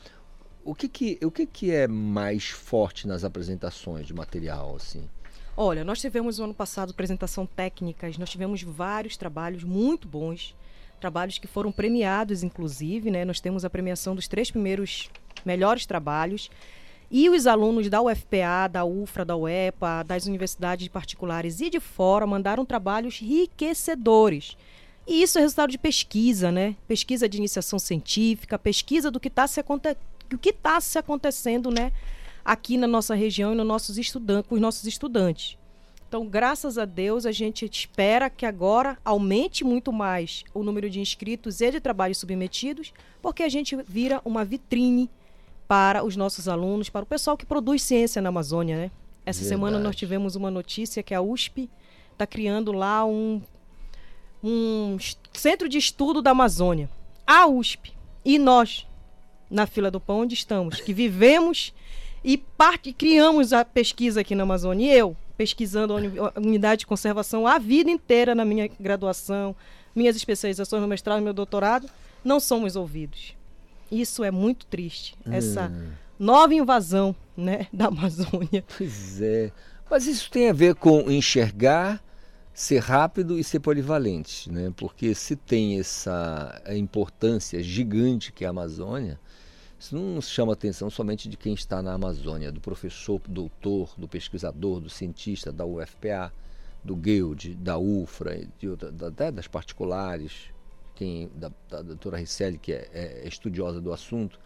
o que que, o que que é mais forte nas apresentações de material, assim? Olha, nós tivemos no ano passado apresentação técnicas, nós tivemos vários trabalhos muito bons, trabalhos que foram premiados, inclusive, né? Nós temos a premiação dos três primeiros melhores trabalhos. E os alunos da UFPA, da UFRA, da UEPA, das universidades particulares e de fora mandaram trabalhos enriquecedores. E isso é resultado de pesquisa, né? Pesquisa de iniciação científica, pesquisa do que está se acontecendo o que está se acontecendo, né, aqui na nossa região e nos nossos estudantes, com os nossos estudantes. Então, graças a Deus, a gente espera que agora aumente muito mais o número de inscritos e de trabalhos submetidos, porque a gente vira uma vitrine para os nossos alunos, para o pessoal que produz ciência na Amazônia, né? Essa Verdade. semana nós tivemos uma notícia que a USP está criando lá um, um centro de estudo da Amazônia. A USP e nós, na fila do pão onde estamos, que vivemos e parte, criamos a pesquisa aqui na Amazônia. E eu, pesquisando a unidade de conservação a vida inteira na minha graduação, minhas especializações no mestrado e meu doutorado, não somos ouvidos. Isso é muito triste. Essa hum. nova invasão né, da Amazônia. Pois é. Mas isso tem a ver com enxergar, ser rápido e ser polivalente, né? Porque se tem essa importância gigante que é a Amazônia, isso não chama atenção somente de quem está na Amazônia, do professor, do doutor, do pesquisador, do cientista da UFPA, do Guild, da UFRA, de, da, da, das particulares, quem, da, da doutora Risselli, que é, é, estudiosa do assunto.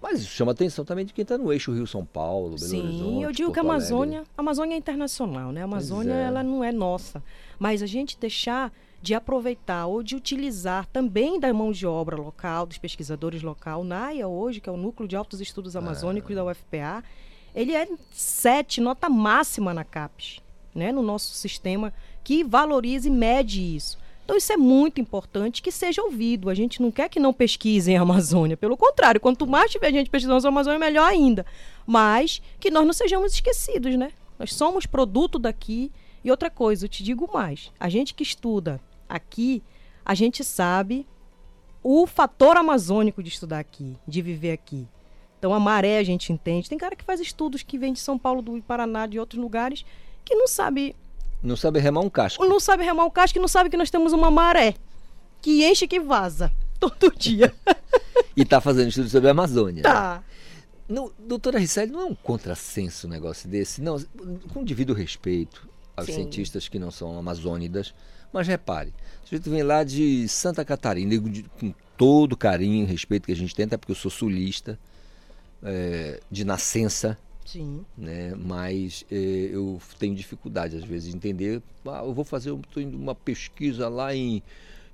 Mas isso chama atenção também de quem está no eixo Rio-São Paulo, Belo Sim, Horizonte, eu digo Porto que a Amazônia, a Amazônia é internacional, né? A Amazônia é. ela não é nossa, mas a gente deixar de aproveitar ou de utilizar também da mão de obra local, dos pesquisadores local. NAIA hoje, que é o Núcleo de Altos Estudos Amazônicos da UFPA, ele é sete, nota máxima na CAPES, né, no nosso sistema, que valoriza e mede isso. Então isso é muito importante que seja ouvido. A gente não quer que não pesquisem a Amazônia. Pelo contrário, quanto mais tiver gente pesquisando a Amazônia, melhor ainda. Mas que nós não sejamos esquecidos, né? Nós somos produto daqui. E outra coisa, eu te digo mais. A gente que estuda aqui, a gente sabe o fator amazônico de estudar aqui, de viver aqui. Então a maré a gente entende. Tem cara que faz estudos que vem de São Paulo, do Paraná, de outros lugares, que não sabe. Não sabe remar um casco. Não sabe remar um casco e não sabe que nós temos uma maré que enche e que vaza todo dia. e está fazendo estudo sobre a Amazônia. Tá. No, doutora Risselli, não é um contrassenso um negócio desse? Não, com devido respeito aos Sim. cientistas que não são amazônidas, mas repare, o sujeito vem lá de Santa Catarina, com todo carinho e respeito que a gente tem, até porque eu sou sulista, é, de nascença. Sim. Né? Mas é, eu tenho dificuldade, às vezes, de entender. Ah, eu vou fazer uma pesquisa lá em,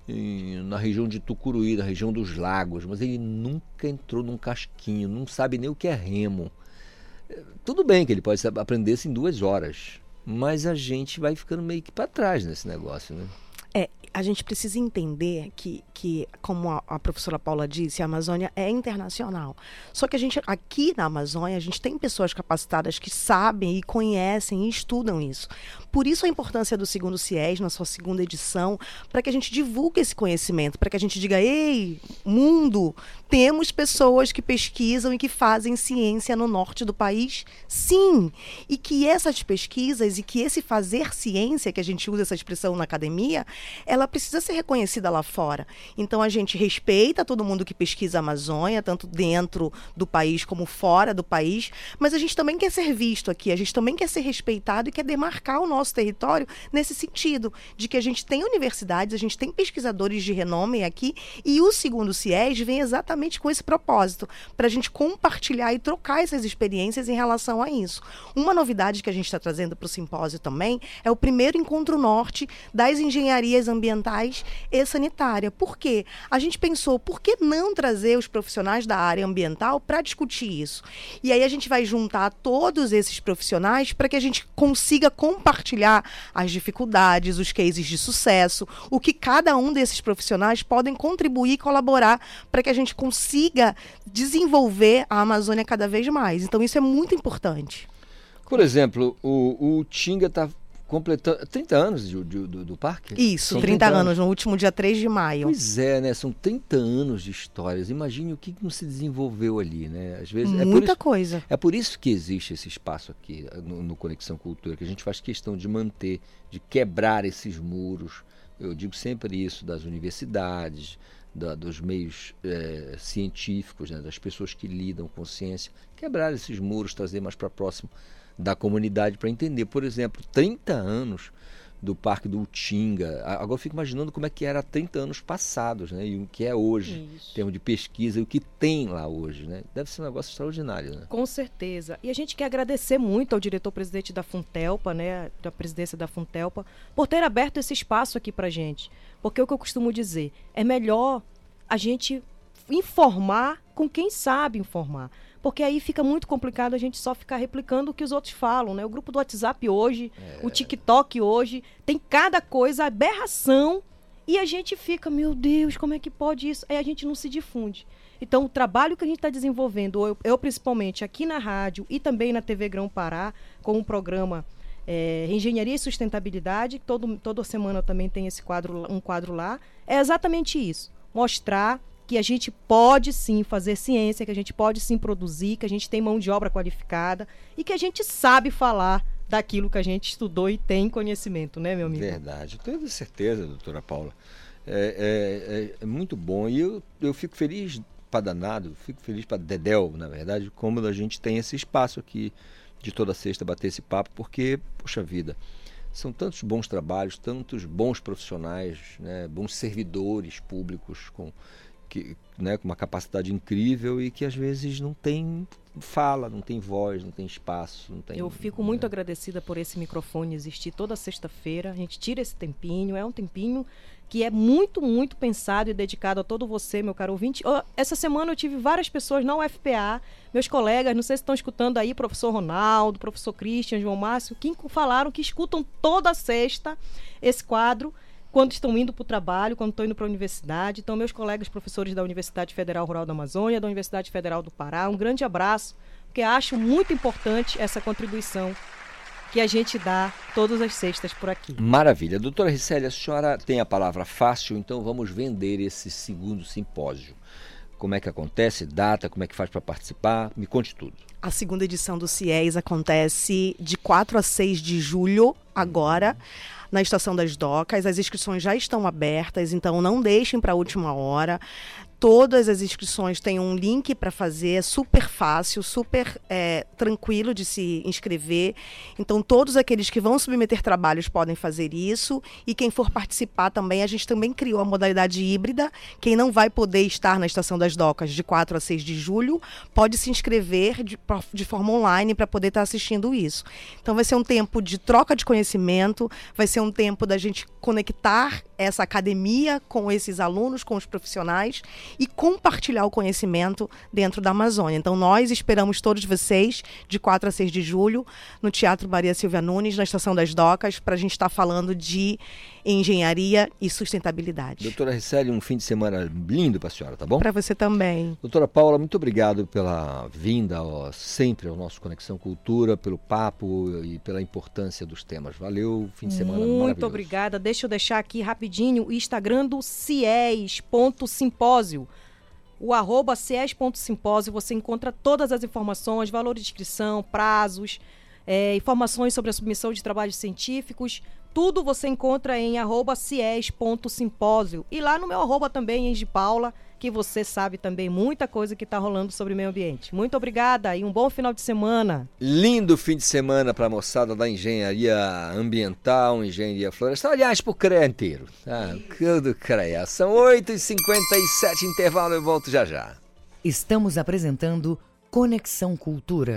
em, na região de Tucuruí, na região dos lagos, mas ele nunca entrou num casquinho, não sabe nem o que é remo. Tudo bem que ele pode aprender isso em duas horas, mas a gente vai ficando meio que para trás nesse negócio, né? É, a gente precisa entender que, que como a, a, professora Paula disse, a Amazônia é internacional. Só que a gente, aqui na Amazônia, a gente tem pessoas capacitadas que sabem e conhecem e estudam isso. Por isso a importância do segundo CIES, na sua segunda edição, para que a gente divulgue esse conhecimento, para que a gente diga, ei, mundo, temos pessoas que pesquisam e que fazem ciência no norte do país? Sim! E que essas pesquisas e que esse fazer ciência, que a gente usa essa expressão na academia, ela precisa ser reconhecida lá fora. Então a gente respeita todo mundo que pesquisa a Amazônia, tanto dentro do país como fora do país, mas a gente também quer ser visto aqui, a gente também quer ser respeitado e quer demarcar o nosso território nesse sentido, de que a gente tem universidades, a gente tem pesquisadores de renome aqui, e o segundo CIES vem exatamente com esse propósito, para a gente compartilhar e trocar essas experiências em relação a isso. Uma novidade que a gente está trazendo para o simpósio também é o primeiro encontro norte das engenharias ambientais e sanitária. Por quê? A gente pensou, por que não trazer os profissionais da área ambiental para discutir isso? E aí a gente vai juntar todos esses profissionais para que a gente consiga compartilhar as dificuldades, os cases de sucesso, o que cada um desses profissionais podem contribuir e colaborar para que a gente consiga consiga desenvolver a Amazônia cada vez mais. Então isso é muito importante. Por exemplo, o, o Tinga está completando 30 anos de, de, do, do, parque? Isso, São 30, 30 anos, anos, no último dia 3 de maio. Pois é, né? São 30 anos de histórias. Imagine o que não se desenvolveu ali, né? Às vezes, Muita é isso, coisa. É por isso que existe esse espaço aqui no, no Conexão Cultura, que a gente faz questão de manter, de quebrar esses muros. Eu digo sempre isso das universidades, da, dos meios é, científicos, né, das pessoas que lidam com ciência, quebrar esses muros, trazer mais para próximo da comunidade para entender. Por exemplo, 30 anos do Parque do Utinga. Agora eu fico imaginando como é que era há 30 anos passados, né? E o que é hoje, Isso. em termos de pesquisa, e o que tem lá hoje, né? Deve ser um negócio extraordinário, né? Com certeza. E a gente quer agradecer muito ao diretor-presidente da Funtelpa, né? Da presidência da Funtelpa, por ter aberto esse espaço aqui pra gente. Porque é o que eu costumo dizer, é melhor a gente informar com quem sabe informar porque aí fica muito complicado a gente só ficar replicando o que os outros falam, né? O grupo do WhatsApp hoje, é. o TikTok hoje, tem cada coisa, aberração, e a gente fica, meu Deus, como é que pode isso? Aí a gente não se difunde. Então, o trabalho que a gente está desenvolvendo, eu, eu, principalmente aqui na rádio e também na TV Grão Pará, com o programa é, Engenharia e Sustentabilidade, todo, toda semana também tem esse quadro, um quadro lá, é exatamente isso. Mostrar que a gente pode sim fazer ciência, que a gente pode sim produzir, que a gente tem mão de obra qualificada e que a gente sabe falar daquilo que a gente estudou e tem conhecimento, né, meu amigo? Verdade, tenho certeza, doutora Paula. É, é, é muito bom e eu, eu fico feliz para danado, fico feliz para Dedel, na verdade, como a gente tem esse espaço aqui de toda sexta bater esse papo, porque, poxa vida, são tantos bons trabalhos, tantos bons profissionais, né, bons servidores públicos com que, né, com uma capacidade incrível e que às vezes não tem fala, não tem voz, não tem espaço. Não tem, Eu fico né? muito agradecida por esse microfone existir toda sexta-feira. A gente tira esse tempinho, é um tempinho que é muito, muito pensado e dedicado a todo você, meu caro ouvinte. Essa semana eu tive várias pessoas na UFPA, meus colegas, não sei se estão escutando aí, professor Ronaldo, professor Christian, João Márcio, que falaram que escutam toda sexta esse quadro quando estão indo para o trabalho, quando estão indo para a universidade. Então, meus colegas professores da Universidade Federal Rural da Amazônia, da Universidade Federal do Pará, um grande abraço, porque acho muito importante essa contribuição que a gente dá todas as sextas por aqui. Maravilha. Doutora Ricelia, a senhora tem a palavra fácil, então vamos vender esse segundo simpósio. Como é que acontece? Data? Como é que faz para participar? Me conte tudo. A segunda edição do CIES acontece de 4 a 6 de julho, agora na Estação das Docas. As inscrições já estão abertas, então não deixem para a última hora. Todas as inscrições têm um link para fazer, é super fácil, super é, tranquilo de se inscrever. Então, todos aqueles que vão submeter trabalhos podem fazer isso. E quem for participar também, a gente também criou a modalidade híbrida. Quem não vai poder estar na Estação das Docas de 4 a 6 de julho, pode se inscrever de, de forma online para poder estar assistindo isso. Então, vai ser um tempo de troca de conhecimento, vai ser um tempo da gente conectar essa academia com esses alunos, com os profissionais e compartilhar o conhecimento dentro da Amazônia. Então, nós esperamos todos vocês de 4 a 6 de julho no Teatro Maria Silvia Nunes, na Estação das Docas, para a gente estar tá falando de engenharia e sustentabilidade. Doutora Riceli, um fim de semana lindo para a senhora, tá bom? Para você também. Doutora Paula, muito obrigado pela vinda ó, sempre ao nosso Conexão Cultura, pelo papo e pela importância dos temas. Valeu, fim de semana Muito obrigada. Deixa eu deixar aqui rapidinho o Instagram do CIES.simpósio. O arroba CIES.simpósio, você encontra todas as informações, valor de inscrição, prazos, é, informações sobre a submissão de trabalhos científicos, tudo você encontra em arroba cies.simpósio. E lá no meu arroba também, em de Paula, que você sabe também muita coisa que está rolando sobre o meio ambiente. Muito obrigada e um bom final de semana. Lindo fim de semana para a moçada da engenharia ambiental, engenharia florestal, aliás, para o CREA inteiro. Ah, tudo CREA. São 8h57, intervalo, eu volto já já. Estamos apresentando Conexão Cultura.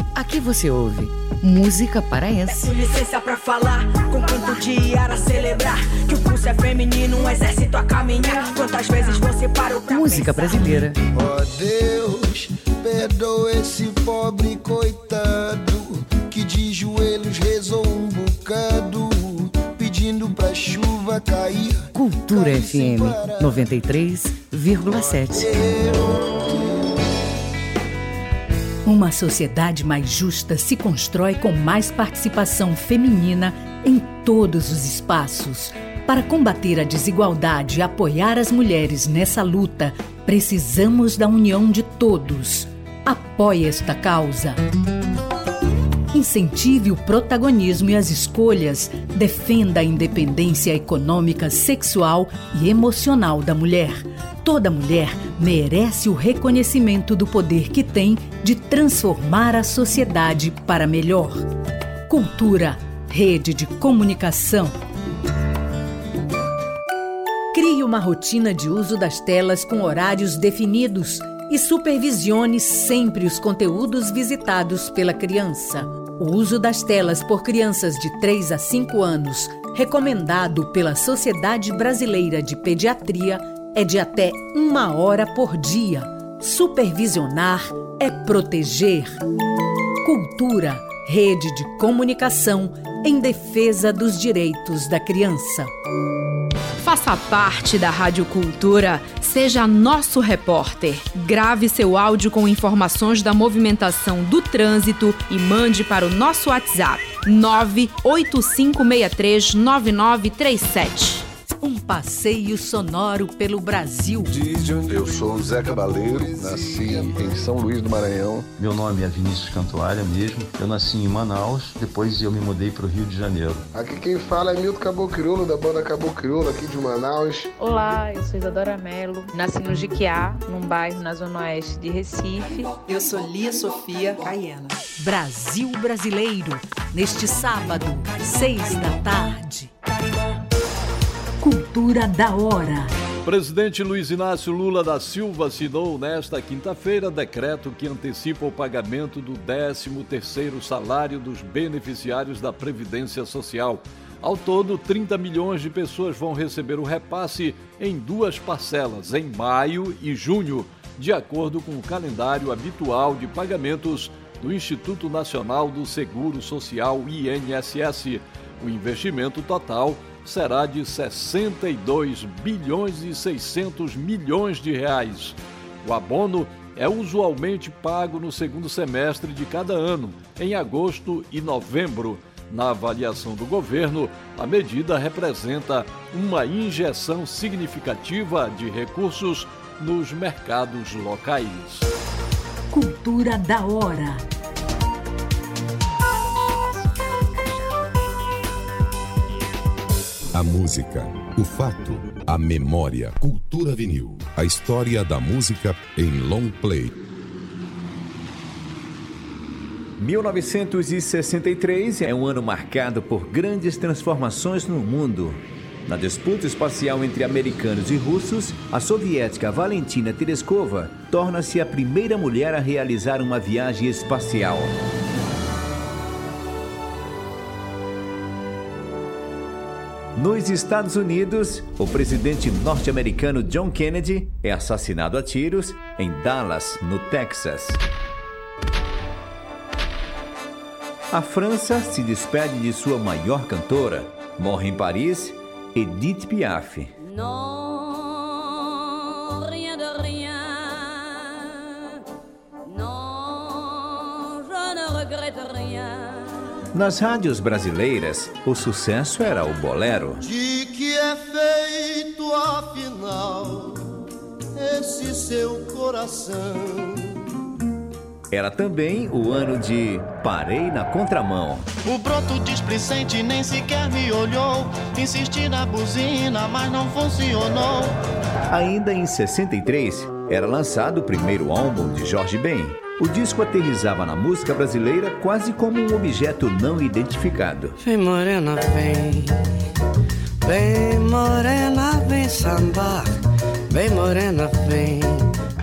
Aqui você ouve música paraense. Peço licença pra falar, com canto de ara celebrar que o pulso é feminino, um exército a caminhar. Quantas vezes você parou pra Música pensar? brasileira. Ó oh Deus, perdoa esse pobre coitado que de joelhos rezou um bocado pedindo pra chuva cair. Cultura FM 93,7. Uma sociedade mais justa se constrói com mais participação feminina em todos os espaços. Para combater a desigualdade e apoiar as mulheres nessa luta, precisamos da união de todos. Apoie esta causa. Incentive o protagonismo e as escolhas. Defenda a independência econômica, sexual e emocional da mulher. Toda mulher merece o reconhecimento do poder que tem de transformar a sociedade para melhor. Cultura, rede de comunicação. Crie uma rotina de uso das telas com horários definidos e supervisione sempre os conteúdos visitados pela criança. O uso das telas por crianças de 3 a 5 anos, recomendado pela Sociedade Brasileira de Pediatria, é de até uma hora por dia. Supervisionar é proteger. Cultura, rede de comunicação em defesa dos direitos da criança. Faça parte da Rádio Cultura, seja nosso repórter. Grave seu áudio com informações da movimentação do trânsito e mande para o nosso WhatsApp 985639937 um passeio sonoro pelo Brasil. Eu sou o Zé Cabaleiro, nasci em São Luís do Maranhão. Meu nome é Vinícius Cantuária mesmo. Eu nasci em Manaus, depois eu me mudei para o Rio de Janeiro. Aqui quem fala é Milton Caboclo, da banda Caboclo, aqui de Manaus. Olá, eu sou Isadora Mello, nasci no Jiquiá, num bairro na zona oeste de Recife. Eu sou Lia Sofia Caiena. Brasil Brasileiro, neste sábado, seis da tarde. Cultura da Hora. Presidente Luiz Inácio Lula da Silva assinou nesta quinta-feira decreto que antecipa o pagamento do 13º salário dos beneficiários da Previdência Social. Ao todo, 30 milhões de pessoas vão receber o repasse em duas parcelas, em maio e junho, de acordo com o calendário habitual de pagamentos do Instituto Nacional do Seguro Social INSS. O investimento total será de 62 bilhões e 600 milhões de reais. O abono é usualmente pago no segundo semestre de cada ano, em agosto e novembro. Na avaliação do governo, a medida representa uma injeção significativa de recursos nos mercados locais. Cultura da hora. A música, o fato, a memória. Cultura vinil. A história da música em long play. 1963 é um ano marcado por grandes transformações no mundo. Na disputa espacial entre americanos e russos, a soviética Valentina Tereskova torna-se a primeira mulher a realizar uma viagem espacial. Nos Estados Unidos, o presidente norte-americano John Kennedy é assassinado a tiros em Dallas, no Texas. A França se despede de sua maior cantora. Morre em Paris Edith Piaf. Non, rien de rien. Non, je ne regrette rien. Nas rádios brasileiras, o sucesso era o bolero. De que é feito afinal esse seu coração? Era também o ano de Parei na Contramão. O broto displicente nem sequer me olhou. Insisti na buzina, mas não funcionou. Ainda em 63, era lançado o primeiro álbum de Jorge Ben. O disco aterrizava na música brasileira quase como um objeto não identificado. Vem morena, vem. Vem morena, vem sambar. Vem morena, vem.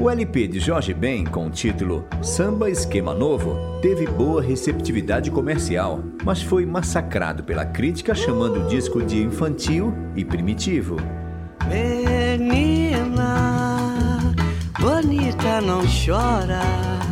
O LP de Jorge Ben, com o título Samba Esquema Novo, teve boa receptividade comercial, mas foi massacrado pela crítica chamando o disco de infantil e primitivo. Menina, bonita não chora.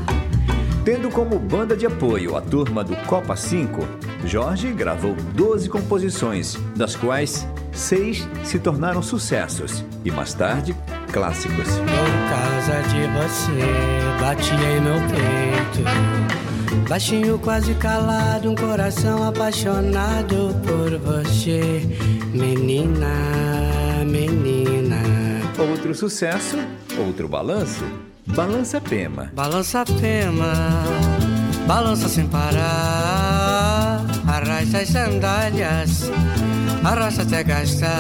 Tendo como banda de apoio a turma do Copa 5, Jorge gravou 12 composições, das quais seis se tornaram sucessos e mais tarde clássicos. Por causa de você, bati em meu peito. Baixinho, quase calado, um coração apaixonado por você, menina, menina. Outro sucesso, outro balanço, Balança Pema. Balança Pema, balança sem parar, arrasta as sandálias, arrasta até gastar.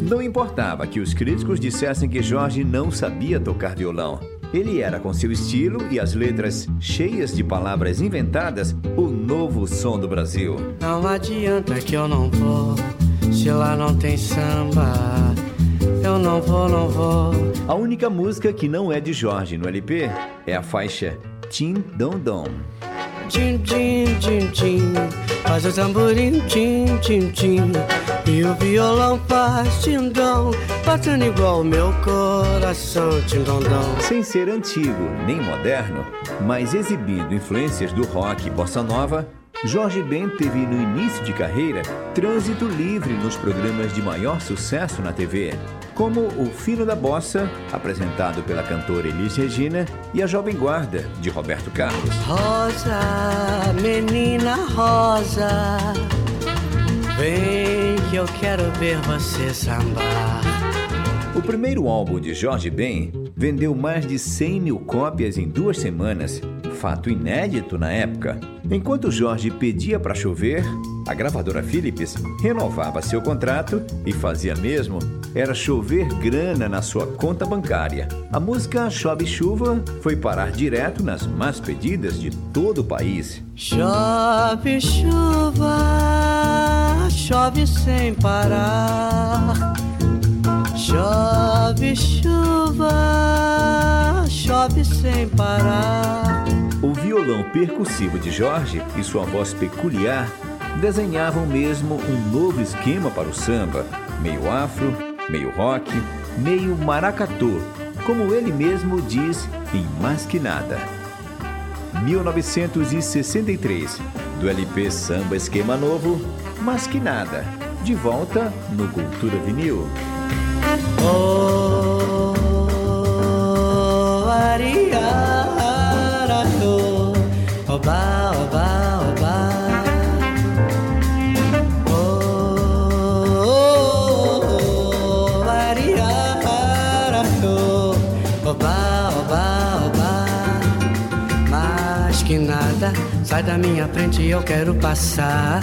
Não importava que os críticos dissessem que Jorge não sabia tocar violão. Ele era, com seu estilo e as letras cheias de palavras inventadas, o novo som do Brasil. Não adianta que eu não vou, se lá não tem samba. Eu não vou, não vou. A única música que não é de Jorge no LP é a faixa Tim Dom Dom. Tim, tim, tim, tim. Faz o tamborim, tim, tim, tim. E o violão faz tim-dom, batendo igual o meu coração, tim-dom-dom. Sem ser antigo nem moderno, mas exibindo influências do rock e bossa nova, Jorge Ben teve no início de carreira trânsito livre nos programas de maior sucesso na TV, como O Fino da Bossa, apresentado pela cantora Elis Regina, e A Jovem Guarda, de Roberto Carlos. Rosa, menina rosa, vem que eu quero ver você sambar. O primeiro álbum de Jorge Ben vendeu mais de 100 mil cópias em duas semanas, fato inédito na época. Enquanto Jorge pedia para chover, a gravadora Philips renovava seu contrato e fazia mesmo era chover grana na sua conta bancária. A música Chove Chuva foi parar direto nas mais pedidas de todo o país. Chove chuva, chove sem parar. Chove chuva, chove sem parar. O violão percussivo de Jorge e sua voz peculiar desenhavam mesmo um novo esquema para o samba, meio afro, meio rock, meio maracatu, como ele mesmo diz em Mais Que Nada. 1963, do LP Samba Esquema Novo, Mais Que Nada, de volta no Cultura Vinil. Sai da minha frente, eu quero passar.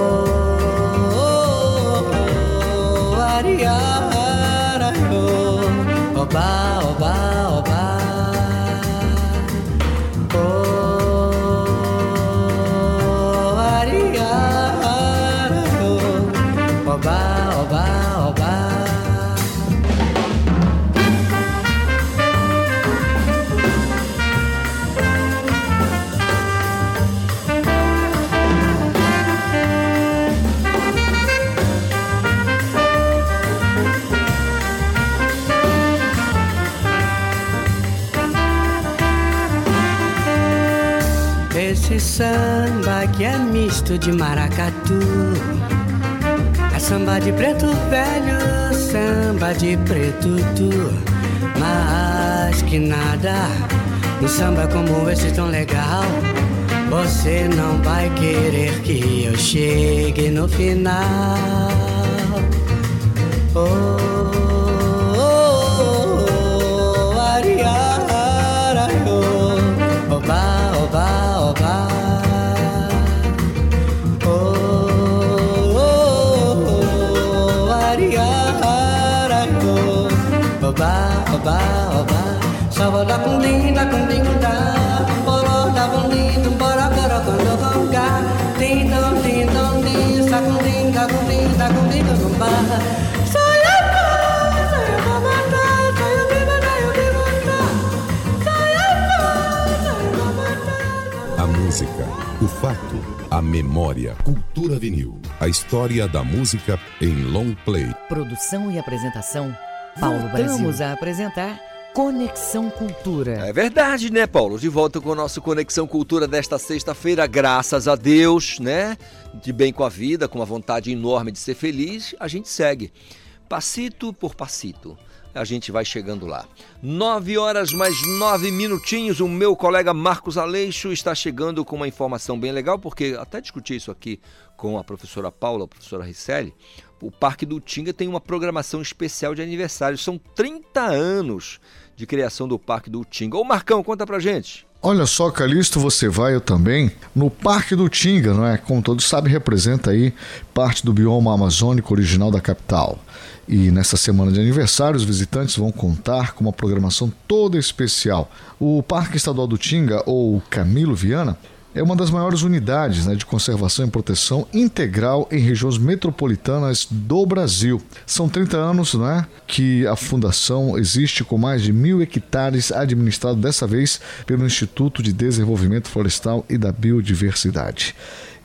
oba, oba. Samba que é misto de maracatu. É samba de preto velho, samba de preto tu. Mas que nada, um samba como esse tão legal Você não vai querer que eu chegue no final. Oh, oba, oba, oba. Sava da cundim, da cundim, da, bolo da bundim, bora, bora, quando gonga. Tim, dom, tim, dom, tim, sa cundim, da cundim, da cundim, da cumba. A música, o fato, a memória. Cultura vinil. A história da música em long play. Produção e apresentação, Paulo Voltamos Brasil. a apresentar Conexão Cultura. É verdade, né, Paulo? De volta com o nosso Conexão Cultura desta sexta-feira, graças a Deus, né? De bem com a vida, com uma vontade enorme de ser feliz, a gente segue. Passito por passito. A gente vai chegando lá. Nove horas mais nove minutinhos. O meu colega Marcos Aleixo está chegando com uma informação bem legal, porque até discuti isso aqui com a professora Paula, a professora Risselli. O Parque do Tinga tem uma programação especial de aniversário. São 30 anos de criação do Parque do Tinga. Ô Marcão, conta pra gente. Olha só, Calixto, você vai, eu também, no Parque do Tinga, não é? Como todos sabem, representa aí parte do bioma amazônico original da capital. E nessa semana de aniversário, os visitantes vão contar com uma programação toda especial. O Parque Estadual do Tinga, ou Camilo Viana, é uma das maiores unidades né, de conservação e proteção integral em regiões metropolitanas do Brasil. São 30 anos né, que a fundação existe com mais de mil hectares administrado dessa vez pelo Instituto de Desenvolvimento Florestal e da Biodiversidade.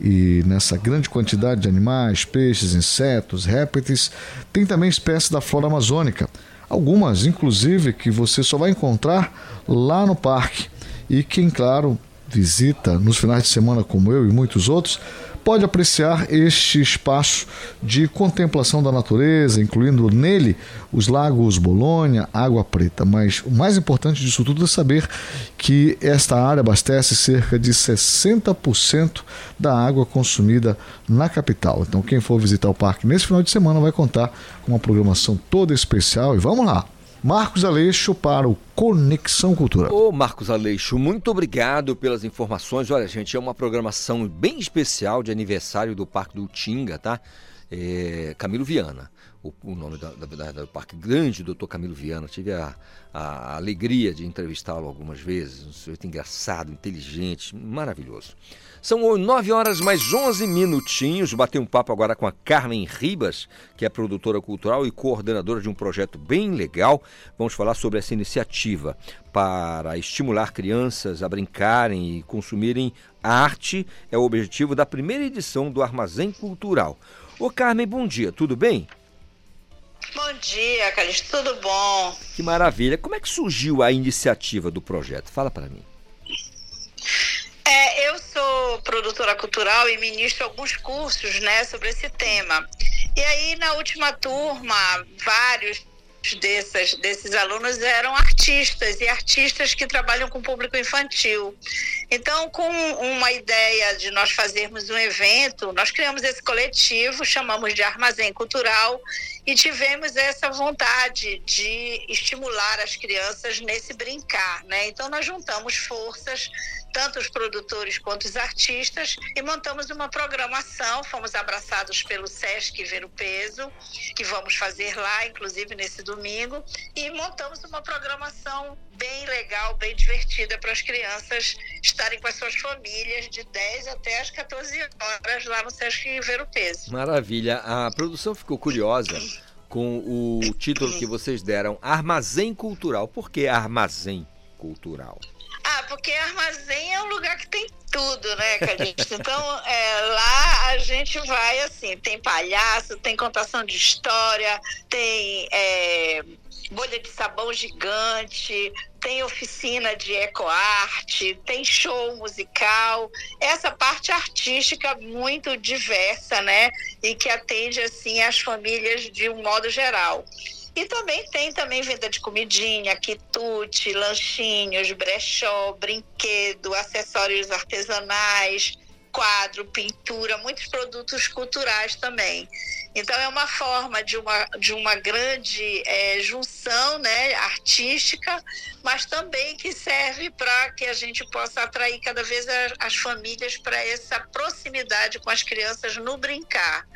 E nessa grande quantidade de animais, peixes, insetos, répteis, tem também espécies da flora amazônica. Algumas, inclusive, que você só vai encontrar lá no parque. E quem, claro, visita nos finais de semana, como eu e muitos outros, pode apreciar este espaço de contemplação da natureza, incluindo nele os lagos Bolônia, Água Preta. Mas o mais importante disso tudo é saber que esta área abastece cerca de 60% da água consumida na capital. Então, quem for visitar o parque nesse final de semana vai contar com uma programação toda especial. E vamos lá! Marcos Aleixo para o Conexão Cultura. Ô Marcos Aleixo, muito obrigado pelas informações. Olha, gente, é uma programação bem especial de aniversário do Parque do Tinga, tá? É, Camilo Viana, o, o nome da, da, da, do Parque Grande, doutor Camilo Viana. Tive a, a alegria de entrevistá-lo algumas vezes. Um sujeito engraçado, inteligente, maravilhoso. São 9 horas mais 11 minutinhos. Batei um papo agora com a Carmen Ribas, que é produtora cultural e coordenadora de um projeto bem legal. Vamos falar sobre essa iniciativa para estimular crianças a brincarem e consumirem arte. É o objetivo da primeira edição do Armazém Cultural. Ô Carmen, bom dia, tudo bem? Bom dia, Carlos, tudo bom? Que maravilha. Como é que surgiu a iniciativa do projeto? Fala para mim. É, eu sou produtora cultural e ministro alguns cursos, né, sobre esse tema. E aí, na última turma, vários dessas, desses alunos eram artistas e artistas que trabalham com público infantil. Então, com uma ideia de nós fazermos um evento, nós criamos esse coletivo, chamamos de Armazém Cultural e tivemos essa vontade de estimular as crianças nesse brincar, né? Então nós juntamos forças, tanto os produtores quanto os artistas, e montamos uma programação. Fomos abraçados pelo Sesc Ver o Peso, que vamos fazer lá, inclusive nesse domingo, e montamos uma programação bem legal, bem divertida para as crianças estarem com as suas famílias de 10 até as 14 horas lá no Sesc Ver o Peso. Maravilha. A produção ficou curiosa com o título que vocês deram, Armazém Cultural. Por que Armazém Cultural? Ah, porque armazém é um lugar que tem tudo, né, Calixto? Então, é, lá a gente vai assim, tem palhaço, tem contação de história, tem é, bolha de sabão gigante, tem oficina de ecoarte, tem show musical, essa parte artística muito diversa, né? E que atende assim as famílias de um modo geral. E também tem também venda de comidinha, quitute, lanchinhos, brechó, brinquedo, acessórios artesanais, quadro, pintura, muitos produtos culturais também. Então é uma forma de uma, de uma grande é, junção né, artística, mas também que serve para que a gente possa atrair cada vez as, as famílias para essa proximidade com as crianças no brincar.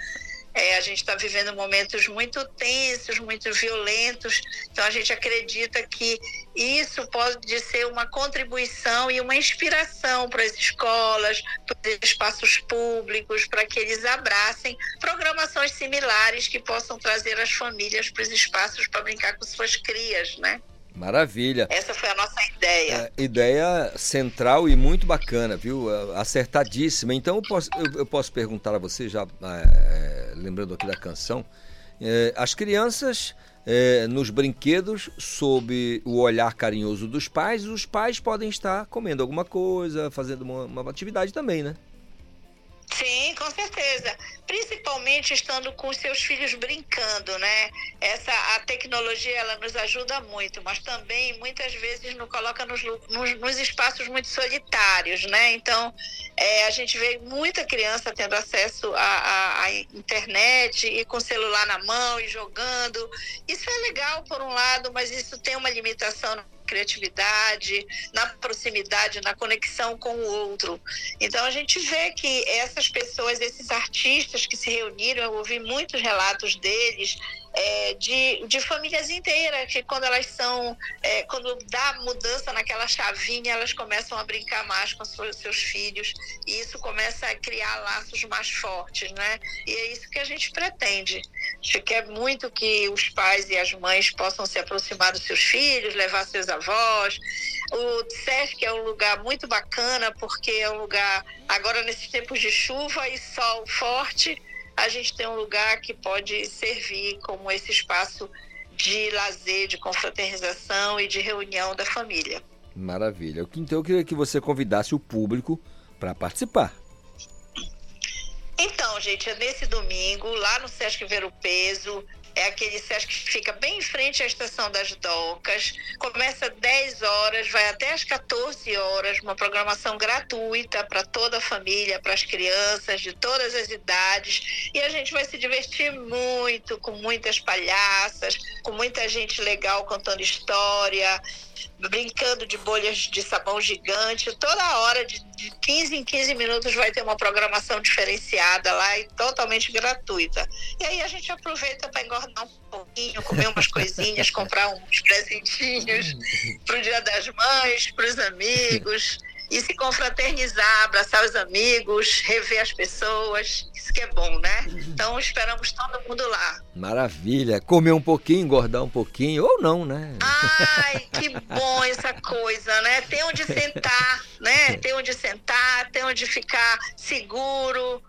É, a gente está vivendo momentos muito tensos, muito violentos, então a gente acredita que isso pode ser uma contribuição e uma inspiração para as escolas, para os espaços públicos, para que eles abracem programações similares que possam trazer as famílias para os espaços para brincar com suas crias, né? Maravilha. Essa foi a nossa ideia. É, ideia central e muito bacana, viu? É, acertadíssima. Então eu posso, eu, eu posso perguntar a você, já é, lembrando aqui da canção, é, as crianças é, nos brinquedos, sob o olhar carinhoso dos pais, os pais podem estar comendo alguma coisa, fazendo uma, uma atividade também, né? Sim, com certeza. Principalmente estando com seus filhos brincando, né? Essa a tecnologia ela nos ajuda muito, mas também muitas vezes nos coloca nos, nos, nos espaços muito solitários, né? Então é, a gente vê muita criança tendo acesso à, internet e com o celular na mão e jogando. Isso é legal por um lado, mas isso tem uma limitação criatividade, na proximidade, na conexão com o outro. Então a gente vê que essas pessoas, esses artistas que se reuniram, eu ouvi muitos relatos deles, é, de, de famílias inteiras, que quando elas são, é, quando dá mudança naquela chavinha, elas começam a brincar mais com seus, seus filhos, e isso começa a criar laços mais fortes, né? E é isso que a gente pretende. Gente quer muito que os pais e as mães possam se aproximar dos seus filhos, levar seus avós. O SESC é um lugar muito bacana, porque é um lugar, agora nesses tempos de chuva e sol forte, a gente tem um lugar que pode servir como esse espaço de lazer, de confraternização e de reunião da família. Maravilha. Então eu queria que você convidasse o público para participar. Então, gente, é nesse domingo, lá no Sesc Ver o Peso, é aquele SESC que fica bem em frente à estação das docas. Começa às 10 horas, vai até às 14 horas, uma programação gratuita para toda a família, para as crianças de todas as idades. E a gente vai se divertir muito, com muitas palhaças, com muita gente legal contando história brincando de bolhas de sabão gigante. Toda hora, de, de 15 em 15 minutos, vai ter uma programação diferenciada lá e totalmente gratuita. E aí a gente aproveita para engordar um pouquinho, comer umas coisinhas, comprar uns presentinhos para o Dia das Mães, para os amigos e se confraternizar, abraçar os amigos, rever as pessoas. Isso que é bom, né? Então esperamos todo mundo lá. Maravilha. Comer um pouquinho, engordar um pouquinho, ou não, né? Ai, que bom essa coisa, né? Tem onde sentar, né? Tem onde sentar, tem onde ficar seguro,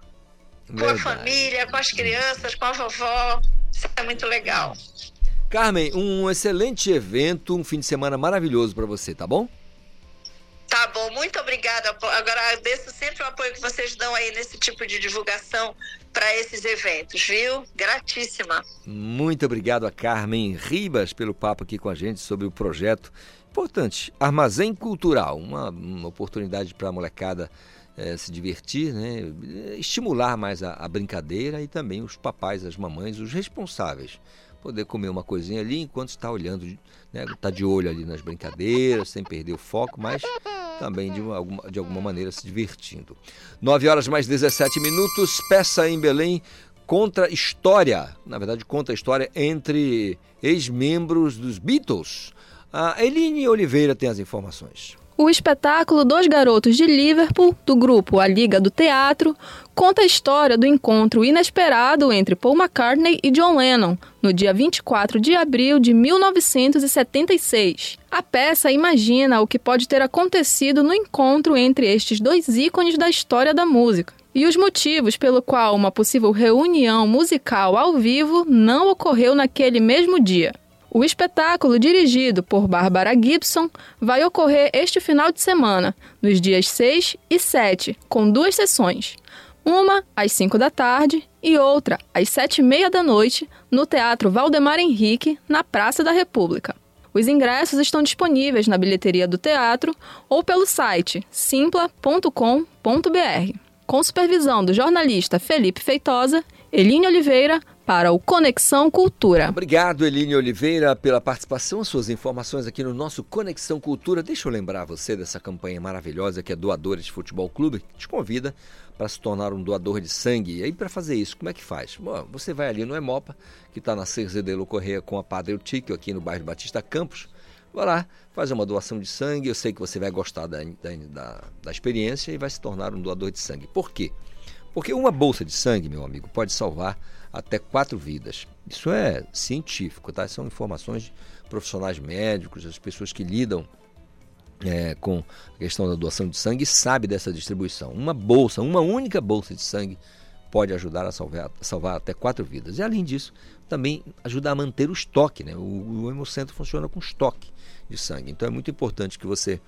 com Verdade. a família, com as crianças, com a vovó. Isso é muito legal. Carmen, um excelente evento, um fim de semana maravilhoso para você, tá bom? Tá bom, muito obrigada. Agora agradeço sempre o apoio que vocês dão aí nesse tipo de divulgação para esses eventos, viu? Gratíssima. Muito obrigado a Carmen Ribas pelo papo aqui com a gente sobre o projeto importante Armazém Cultural, uma, uma oportunidade para a molecada é, se divertir, né? estimular mais a, a brincadeira e também os papais, as mamães, os responsáveis poder comer uma coisinha ali enquanto está olhando, né, está de olho ali nas brincadeiras, sem perder o foco, mas também de, alguma, de alguma maneira se divertindo. 9 horas mais 17 minutos, peça em Belém contra história, na verdade conta a história entre ex-membros dos Beatles. A Eline Oliveira tem as informações. O espetáculo Dois Garotos de Liverpool, do grupo A Liga do Teatro, conta a história do encontro inesperado entre Paul McCartney e John Lennon, no dia 24 de abril de 1976. A peça imagina o que pode ter acontecido no encontro entre estes dois ícones da história da música e os motivos pelo qual uma possível reunião musical ao vivo não ocorreu naquele mesmo dia. O espetáculo, dirigido por Bárbara Gibson, vai ocorrer este final de semana, nos dias 6 e 7, com duas sessões. Uma às 5 da tarde e outra às 7 e meia da noite, no Teatro Valdemar Henrique, na Praça da República. Os ingressos estão disponíveis na bilheteria do teatro ou pelo site simpla.com.br. Com supervisão do jornalista Felipe Feitosa, Eline Oliveira, para o Conexão Cultura. Obrigado, Eline Oliveira, pela participação, suas informações aqui no nosso Conexão Cultura. Deixa eu lembrar você dessa campanha maravilhosa que é Doadores de Futebol Clube, que te convida para se tornar um doador de sangue. E aí, para fazer isso, como é que faz? Bom, você vai ali no Emopa, que está na Cerzedelo Correia com a Padre Eutíquio, aqui no bairro Batista Campos. Vai lá, faz uma doação de sangue. Eu sei que você vai gostar da, da, da experiência e vai se tornar um doador de sangue. Por quê? Porque uma bolsa de sangue, meu amigo, pode salvar até quatro vidas. Isso é científico, tá? São informações de profissionais médicos, as pessoas que lidam é, com a questão da doação de sangue sabem dessa distribuição. Uma bolsa, uma única bolsa de sangue pode ajudar a salvar, salvar até quatro vidas. E além disso, também ajuda a manter o estoque. Né? O, o Hemocentro funciona com estoque de sangue. Então é muito importante que você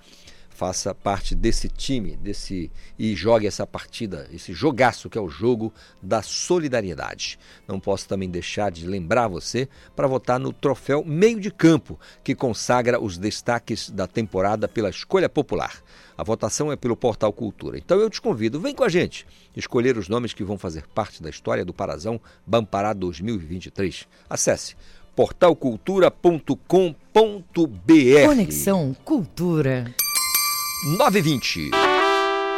faça parte desse time, desse e jogue essa partida, esse jogaço que é o jogo da solidariedade. Não posso também deixar de lembrar você para votar no troféu Meio de Campo, que consagra os destaques da temporada pela escolha popular. A votação é pelo Portal Cultura. Então eu te convido, vem com a gente escolher os nomes que vão fazer parte da história do Parazão Bampará 2023. Acesse portalcultura.com.br. Conexão Cultura. 920.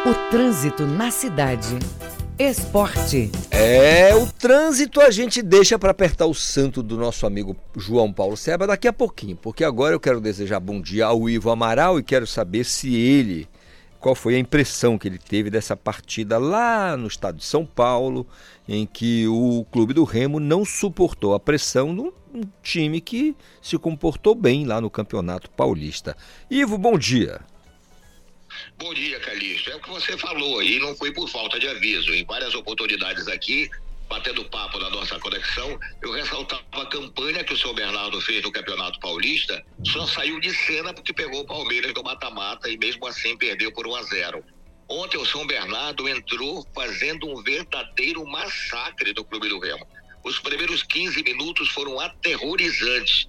O trânsito na cidade. Esporte. É, o trânsito a gente deixa para apertar o santo do nosso amigo João Paulo Seba daqui a pouquinho, porque agora eu quero desejar bom dia ao Ivo Amaral e quero saber se ele, qual foi a impressão que ele teve dessa partida lá no estado de São Paulo, em que o clube do Remo não suportou a pressão de um time que se comportou bem lá no Campeonato Paulista. Ivo, bom dia. Bom dia, Calixto. É o que você falou aí, não foi por falta de aviso. Em várias oportunidades aqui, batendo papo na nossa conexão, eu ressaltava a campanha que o seu Bernardo fez no Campeonato Paulista, só saiu de cena porque pegou o Palmeiras no mata-mata e mesmo assim perdeu por 1 a 0. Ontem o São Bernardo entrou fazendo um verdadeiro massacre do Clube do Remo. Os primeiros 15 minutos foram aterrorizantes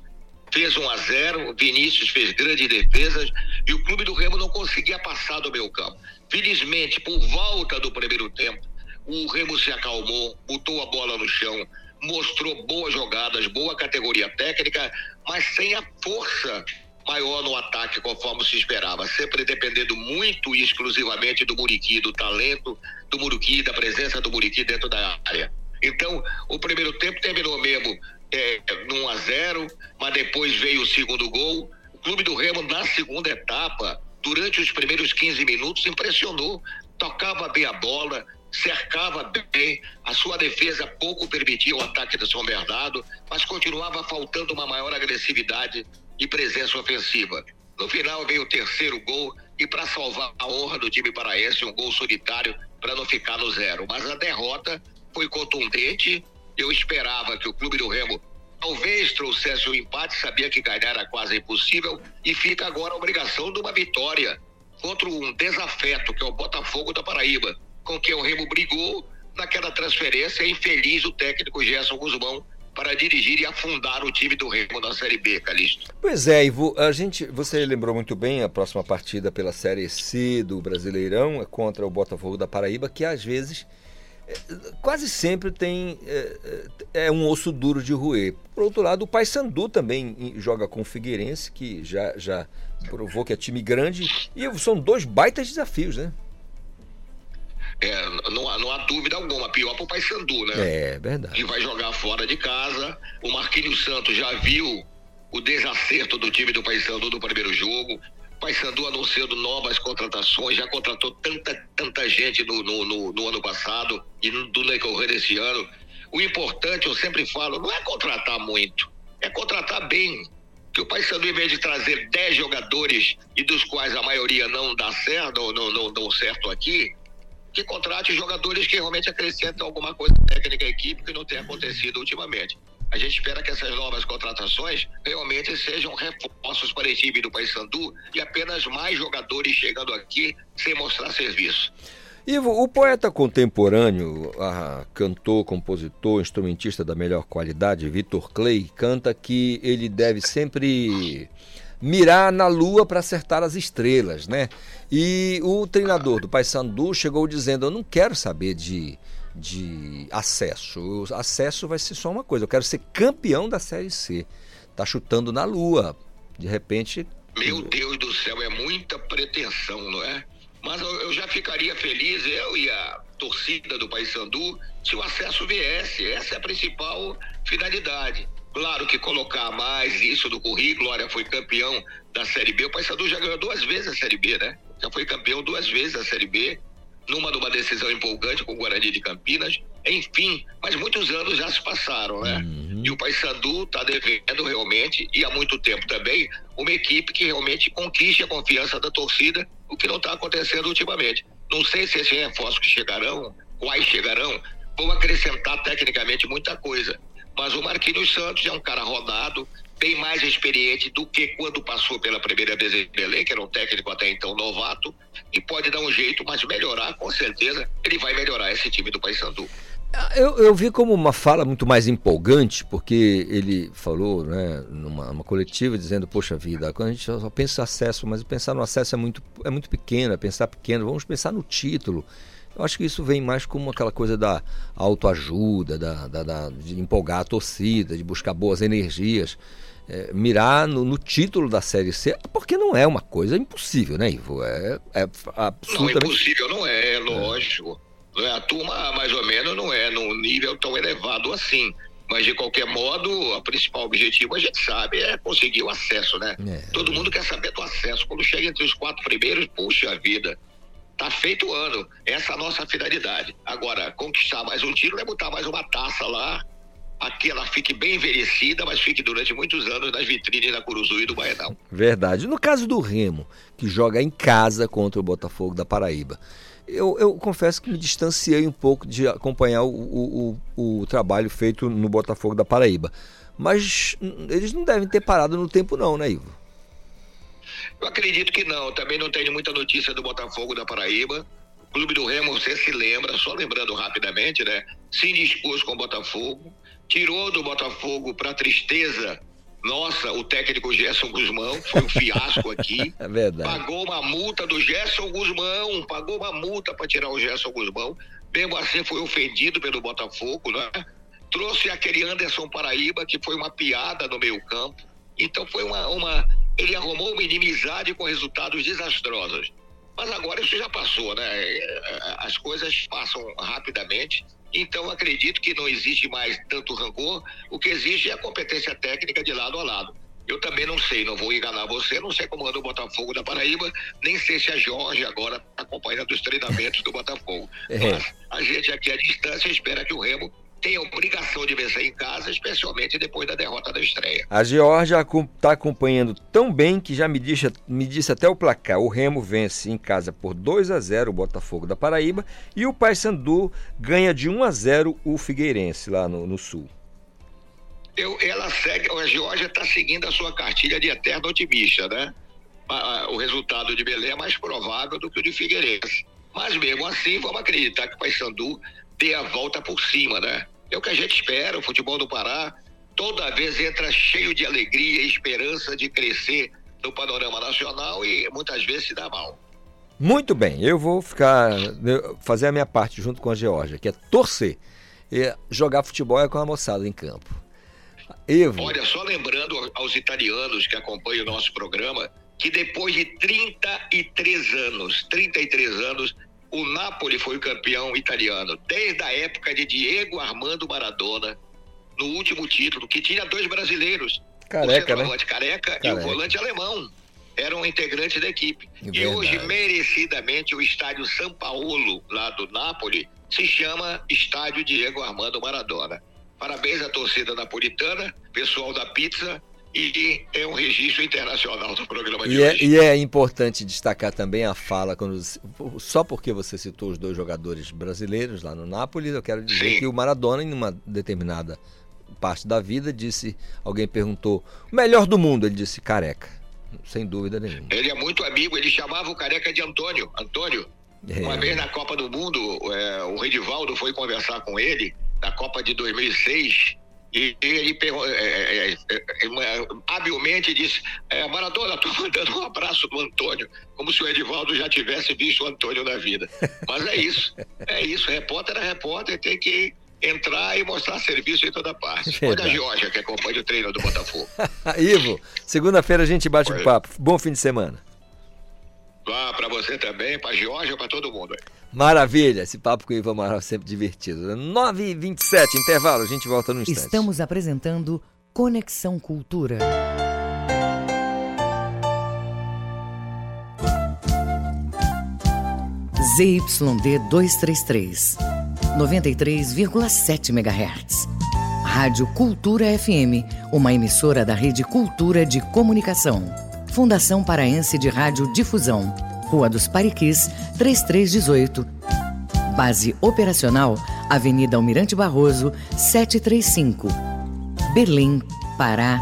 fez 1 a 0 Vinícius fez grandes defesas e o clube do Remo não conseguia passar do meio campo. Felizmente, por volta do primeiro tempo, o Remo se acalmou, botou a bola no chão, mostrou boas jogadas, boa categoria técnica, mas sem a força maior no ataque, conforme se esperava, sempre dependendo muito e exclusivamente do Muriqui, do talento do Muriqui, da presença do Muriqui dentro da área. Então, o primeiro tempo terminou mesmo é, no 1 a 0 mas depois veio o segundo gol. O Clube do Remo, na segunda etapa, durante os primeiros 15 minutos, impressionou. Tocava bem a bola, cercava bem, a sua defesa pouco permitia o ataque do São Bernardo, mas continuava faltando uma maior agressividade e presença ofensiva. No final veio o terceiro gol e para salvar a honra do time paraense, um gol solitário para não ficar no zero. Mas a derrota foi contundente eu esperava que o Clube do Remo talvez trouxesse o um empate, sabia que ganhar era quase impossível e fica agora a obrigação de uma vitória contra um desafeto, que é o Botafogo da Paraíba, com quem o Remo brigou naquela transferência infeliz o técnico Gerson Guzmão para dirigir e afundar o time do Remo na Série B, Calixto. Pois é, Ivo, a gente, você lembrou muito bem a próxima partida pela Série C do Brasileirão é contra o Botafogo da Paraíba, que às vezes é, quase sempre tem é, é, é, um osso duro de roer. Por outro lado, o Paysandu também joga com o Figueirense, que já, já provou que é time grande, e são dois baitas desafios, né? É, não, há, não há dúvida alguma, pior para o Paysandu, né? É, verdade. Que vai jogar fora de casa. O Marquinhos Santos já viu o desacerto do time do Paysandu no primeiro jogo. Paysandu anunciando novas contratações, já contratou tanta, tanta gente no, no, no, no ano passado e no, no decorrer desse ano. O importante, eu sempre falo, não é contratar muito, é contratar bem. Que o Paysandu, em vez de trazer 10 jogadores e dos quais a maioria não dá certo, não, não, não dão certo aqui, que contrate jogadores que realmente acrescentam alguma coisa técnica à equipe que não tem acontecido ultimamente. A gente espera que essas novas contratações realmente sejam reforços para a equipe do Paysandu e apenas mais jogadores chegando aqui sem mostrar serviço. Ivo, o poeta contemporâneo, cantor, compositor, instrumentista da melhor qualidade, Vitor Clay, canta que ele deve sempre mirar na lua para acertar as estrelas, né? E o treinador do Paysandu chegou dizendo: Eu não quero saber de, de acesso. O acesso vai ser só uma coisa. Eu quero ser campeão da Série C. Tá chutando na lua. De repente. Meu Deus do céu, é muita pretensão, não é? Mas eu já ficaria feliz, eu e a torcida do Paysandu, se o acesso viesse. Essa é a principal finalidade. Claro que colocar mais isso no currículo, olha, foi campeão da Série B. O Paysandu já ganhou duas vezes a Série B, né? Já foi campeão duas vezes da Série B, numa de uma decisão empolgante com o Guarani de Campinas. Enfim, mas muitos anos já se passaram, né? Uhum. E o Paysandu está devendo realmente, e há muito tempo também, uma equipe que realmente conquiste a confiança da torcida, o que não está acontecendo ultimamente. Não sei se esses reforços que chegarão, quais chegarão, vão acrescentar tecnicamente muita coisa. Mas o Marquinhos Santos é um cara rodado, bem mais experiente do que quando passou pela primeira vez em Belém, que era um técnico até então novato, e pode dar um jeito, mas melhorar, com certeza, ele vai melhorar esse time do Paysandu. Eu, eu vi como uma fala muito mais empolgante, porque ele falou né, numa, coletiva dizendo, poxa vida, quando a gente só pensa acesso, mas pensar no acesso é muito, é muito pequeno, é pensar pequeno, vamos pensar no título. Eu acho que isso vem mais como aquela coisa da autoajuda, da, da, da de empolgar a torcida, de buscar boas energias. É, mirar no, no, título da Série C, porque não é uma coisa impossível, né, Ivo? É, é absolutamente... Não, impossível não é, é lógico. É. A turma, mais ou menos, não é num nível tão elevado assim. Mas, de qualquer modo, o principal objetivo, a gente sabe, é conseguir o acesso, né? É. Todo mundo quer saber do acesso. Quando chega entre os quatro primeiros, puxa vida, Tá feito o ano. Essa é a nossa finalidade. Agora, conquistar mais um título é botar mais uma taça lá. Aqui ela fique bem envelhecida, mas fique durante muitos anos nas vitrines da Curuzu e do Baenão. Verdade. No caso do Remo, que joga em casa contra o Botafogo da Paraíba, eu, eu confesso que me distanciei um pouco de acompanhar o, o, o, o trabalho feito no Botafogo da Paraíba. Mas eles não devem ter parado no tempo, não, né, Ivo? Eu acredito que não. Também não tenho muita notícia do Botafogo da Paraíba. O Clube do Remo, você se lembra, só lembrando rapidamente, né? Se indispôs com o Botafogo, tirou do Botafogo para tristeza. Nossa, o técnico Gerson Guzmão foi um fiasco aqui. É verdade. Pagou uma multa do Gerson Guzmão, pagou uma multa para tirar o Gerson Guzmão. Mesmo assim foi ofendido pelo Botafogo, né? Trouxe aquele Anderson Paraíba, que foi uma piada no meio campo. Então foi uma, uma ele arrumou uma inimizade com resultados desastrosos. Mas agora isso já passou, né? As coisas passam rapidamente. Então acredito que não existe mais tanto rancor. O que existe é a competência técnica de lado a lado. Eu também não sei, não vou enganar você, não sei como anda o Botafogo da Paraíba, nem sei se a Jorge agora está acompanhando os treinamentos do Botafogo. É. Mas a gente aqui à distância espera que o Remo tem a obrigação de vencer em casa, especialmente depois da derrota da estreia. A Georgia está acompanhando tão bem que já me disse, me disse até o placar. O Remo vence em casa por 2 a 0 o Botafogo da Paraíba e o Paysandu ganha de 1 a 0 o Figueirense lá no, no Sul. Eu, ela segue, a Georgia está seguindo a sua cartilha de eterno otimista, né? o resultado de Belém é mais provável do que o de Figueirense. Mas mesmo assim, vamos acreditar que o Paysandu dê a volta por cima, né? É o que a gente espera, o futebol do Pará toda vez entra cheio de alegria e esperança de crescer no panorama nacional e muitas vezes se dá mal. Muito bem, eu vou ficar. eu- fazer a minha parte junto com a Georgia, que é torcer. E jogar futebol é com a moçada em campo. Evo, Olha, só lembrando aos italianos que acompanham o nosso programa, que depois de 33 anos, 33 anos, o Napoli foi o campeão italiano, desde a época de Diego Armando Maradona, no último título, que tinha dois brasileiros. Careca, o né? centroavante careca, e o Careca. volante alemão. Eram integrantes da equipe. E Verdade. hoje, merecidamente, o estádio São Paulo, lá do Napoli, se chama Estádio Diego Armando Maradona. Parabéns à torcida napolitana, pessoal da pizza, e é um registro internacional do programa de E é, hoje. e é importante destacar também a fala, quando, só porque você citou os dois jogadores brasileiros lá no Nápoles, eu quero dizer que o Maradona, em uma determinada parte da vida, disse, alguém perguntou, o melhor do mundo, ele disse careca, sem dúvida nenhuma. Ele é muito amigo, ele chamava o careca de Antônio. Antônio, É. uma vez na Copa do Mundo, é, o Redivaldo foi conversar com ele, na Copa de 2006, e ele pergun- é, é, é, é, é, habilmente disse: é, Maradona, estou mandando um abraço do Antônio, como se o Edivaldo já tivesse visto o Antônio na vida. Mas é isso, é isso. Repórter é repórter, tem que entrar e mostrar serviço em toda parte. Olha a Verdade. Georgia, que acompanha o treino do Botafogo. Ivo, segunda-feira a gente bate um papo. Bom fim de semana. Vá para você também, para a Georgia, para todo mundo. aí. Maravilha, esse papo com o Ivo Amaral é sempre divertido. 9h27, intervalo, a gente volta no instante. Estamos apresentando Conexão Cultura. ZYD 233, 93,7 MHz. Rádio Cultura FM, uma emissora da Rede Cultura de Comunicação. Fundação Paraense de Rádio Difusão. Rua dos Pariquis, 3318. Base operacional, Avenida Almirante Barroso, 735. Belém, Pará,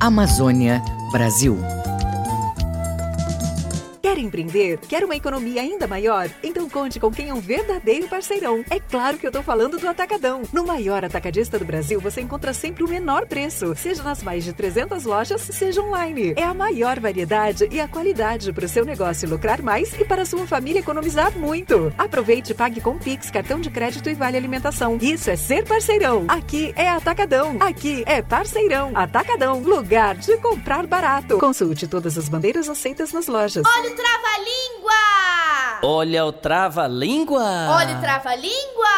Amazônia, Brasil. Empreender? Quer uma economia ainda maior? Então conte com quem é um verdadeiro parceirão. É claro que eu tô falando do Atacadão. No maior atacadista do Brasil, você encontra sempre o menor preço, seja nas mais de 300 lojas, seja online. É a maior variedade e a qualidade para o seu negócio lucrar mais e para a sua família economizar muito. Aproveite e pague com Pix, cartão de crédito e vale alimentação. Isso é ser parceirão. Aqui é Atacadão. Aqui é parceirão. Atacadão, lugar de comprar barato. Consulte todas as bandeiras aceitas nas lojas. Olha o trava-língua! Olha o trava-língua! Olha o trava-língua!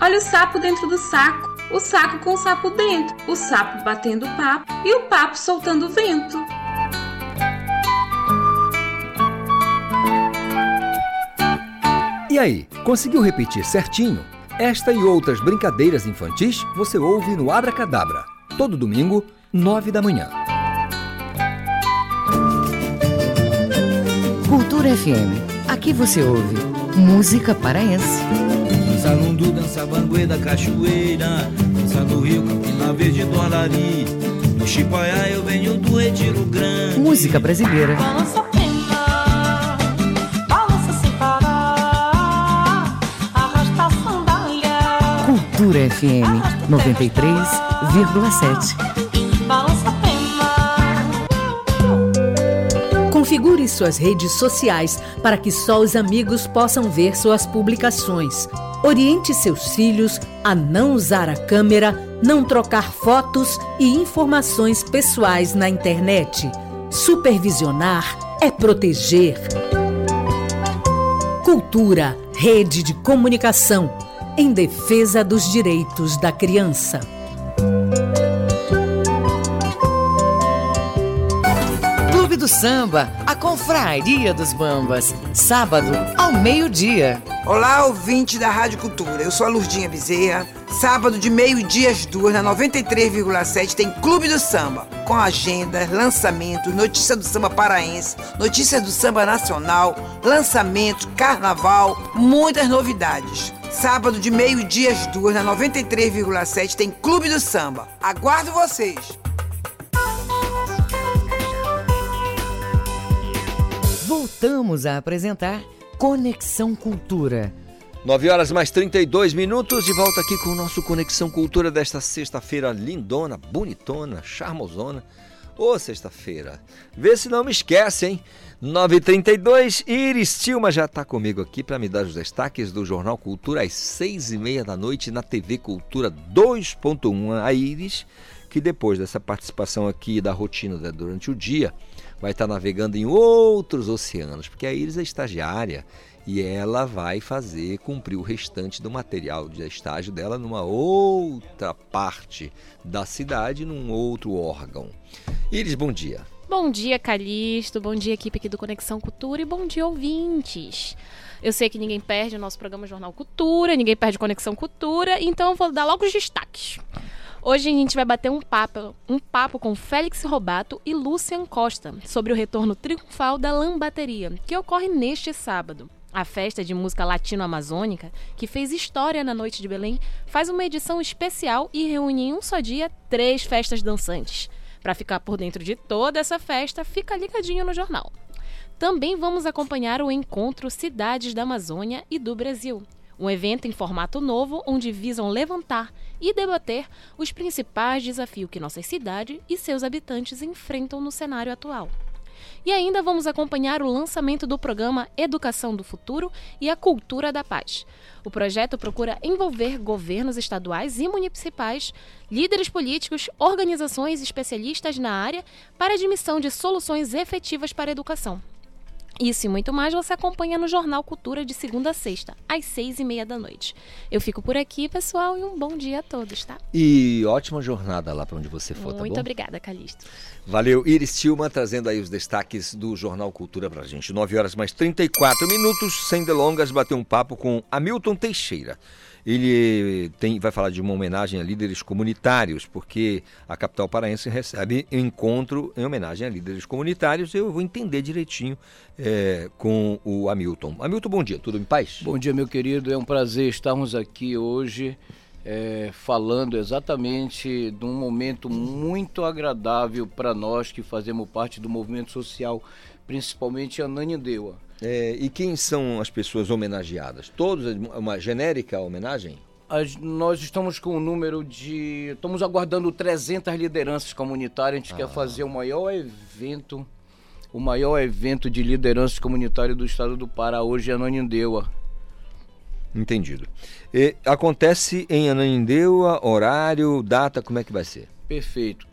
Olha o sapo dentro do saco, o saco com o sapo dentro, o sapo batendo papo e o papo soltando vento. E aí, conseguiu repetir certinho? Esta e outras brincadeiras infantis você ouve no Abra Cadabra, todo domingo, nove da manhã. Cultura FM. Aqui você ouve música paraense. Dança lundu, dança banguê da cachoeira Dança do rio, Campina Verde do Arari No Chipaiá eu venho do Retiro Grande Música brasileira. Balança pena, balança sem parar, arrasta a sandália. Cultura FM 93,7. Configure suas redes sociais para que só os amigos possam ver suas publicações. Oriente seus filhos a não usar a câmera, não trocar fotos e informações pessoais na internet. Supervisionar é proteger. Cultura, rede de comunicação em defesa dos direitos da criança. Do Samba, a confraria dos bambas. Sábado, ao meio-dia. Olá, ouvinte da Rádio Cultura. Eu sou a Lurdinha Bezerra. Sábado de meio-dia às duas, na 93,7, tem Clube do Samba. Com agenda, lançamentos, notícia do samba paraense, notícias do samba nacional, lançamentos, carnaval, muitas novidades. Sábado de meio-dia às duas, na 93,7, tem Clube do Samba. Aguardo vocês! Voltamos a apresentar Conexão Cultura. 9 horas mais 32 minutos, de volta aqui com o nosso Conexão Cultura desta sexta-feira lindona, bonitona, charmosona. Ô, sexta-feira. Vê se não me esquece, hein? 9h32, Iris Tilma já está comigo aqui para me dar os destaques do Jornal Cultura às 6h30 da noite na TV Cultura 2.1. A Iris, que depois dessa participação aqui da rotina né, durante o dia, vai estar navegando em outros oceanos, porque a Iris é estagiária e ela vai fazer cumprir o restante do material de estágio dela numa outra parte da cidade, num outro órgão. Iris, bom dia. Bom dia, Calixto. Bom dia, equipe aqui do Conexão Cultura. E bom dia, ouvintes. Eu sei que ninguém perde o nosso programa Jornal Cultura, ninguém perde Conexão Cultura, então eu vou dar logo os destaques. Hoje a gente vai bater um papo, um papo com Félix Robato e Lucian Costa sobre o retorno triunfal da Lambateria, que ocorre neste sábado. A festa de música latino-amazônica, que fez história na Noite de Belém, faz uma edição especial e reúne em um só dia três festas dançantes. Para ficar por dentro de toda essa festa, fica ligadinho no jornal. Também vamos acompanhar o encontro Cidades da Amazônia e do Brasil, um evento em formato novo onde visam levantar e debater os principais desafios que nossas cidades e seus habitantes enfrentam no cenário atual. E ainda vamos acompanhar o lançamento do programa Educação do Futuro e a Cultura da Paz. O projeto procura envolver governos estaduais e municipais, líderes políticos, organizações especialistas na área para a admissão de soluções efetivas para a educação. Isso e muito mais você acompanha no Jornal Cultura de segunda a sexta, às seis e meia da noite. Eu fico por aqui, pessoal, e um bom dia a todos, tá? E ótima jornada lá para onde você for, muito tá bom? Muito obrigada, Calixto. Valeu. Iris Tilma trazendo aí os destaques do Jornal Cultura pra gente. 9 horas mais 34 minutos, sem delongas, bater um papo com Hamilton Teixeira. Ele tem, vai falar de uma homenagem a líderes comunitários, porque a capital paraense recebe encontro em homenagem a líderes comunitários. Eu vou entender direitinho é, com o Hamilton. Hamilton, bom dia, tudo em paz? Bom dia, meu querido. É um prazer estarmos aqui hoje. É, falando exatamente de um momento muito agradável para nós que fazemos parte do movimento social, principalmente a Nanindeua. É, e quem são as pessoas homenageadas? Todos? Uma genérica homenagem? As, nós estamos com o um número de. Estamos aguardando 300 lideranças comunitárias. A gente ah. quer fazer o maior evento, o maior evento de lideranças comunitárias do estado do Pará hoje é a Nanindeua. Entendido. E acontece em Ananindeua, horário, data, como é que vai ser? Perfeito.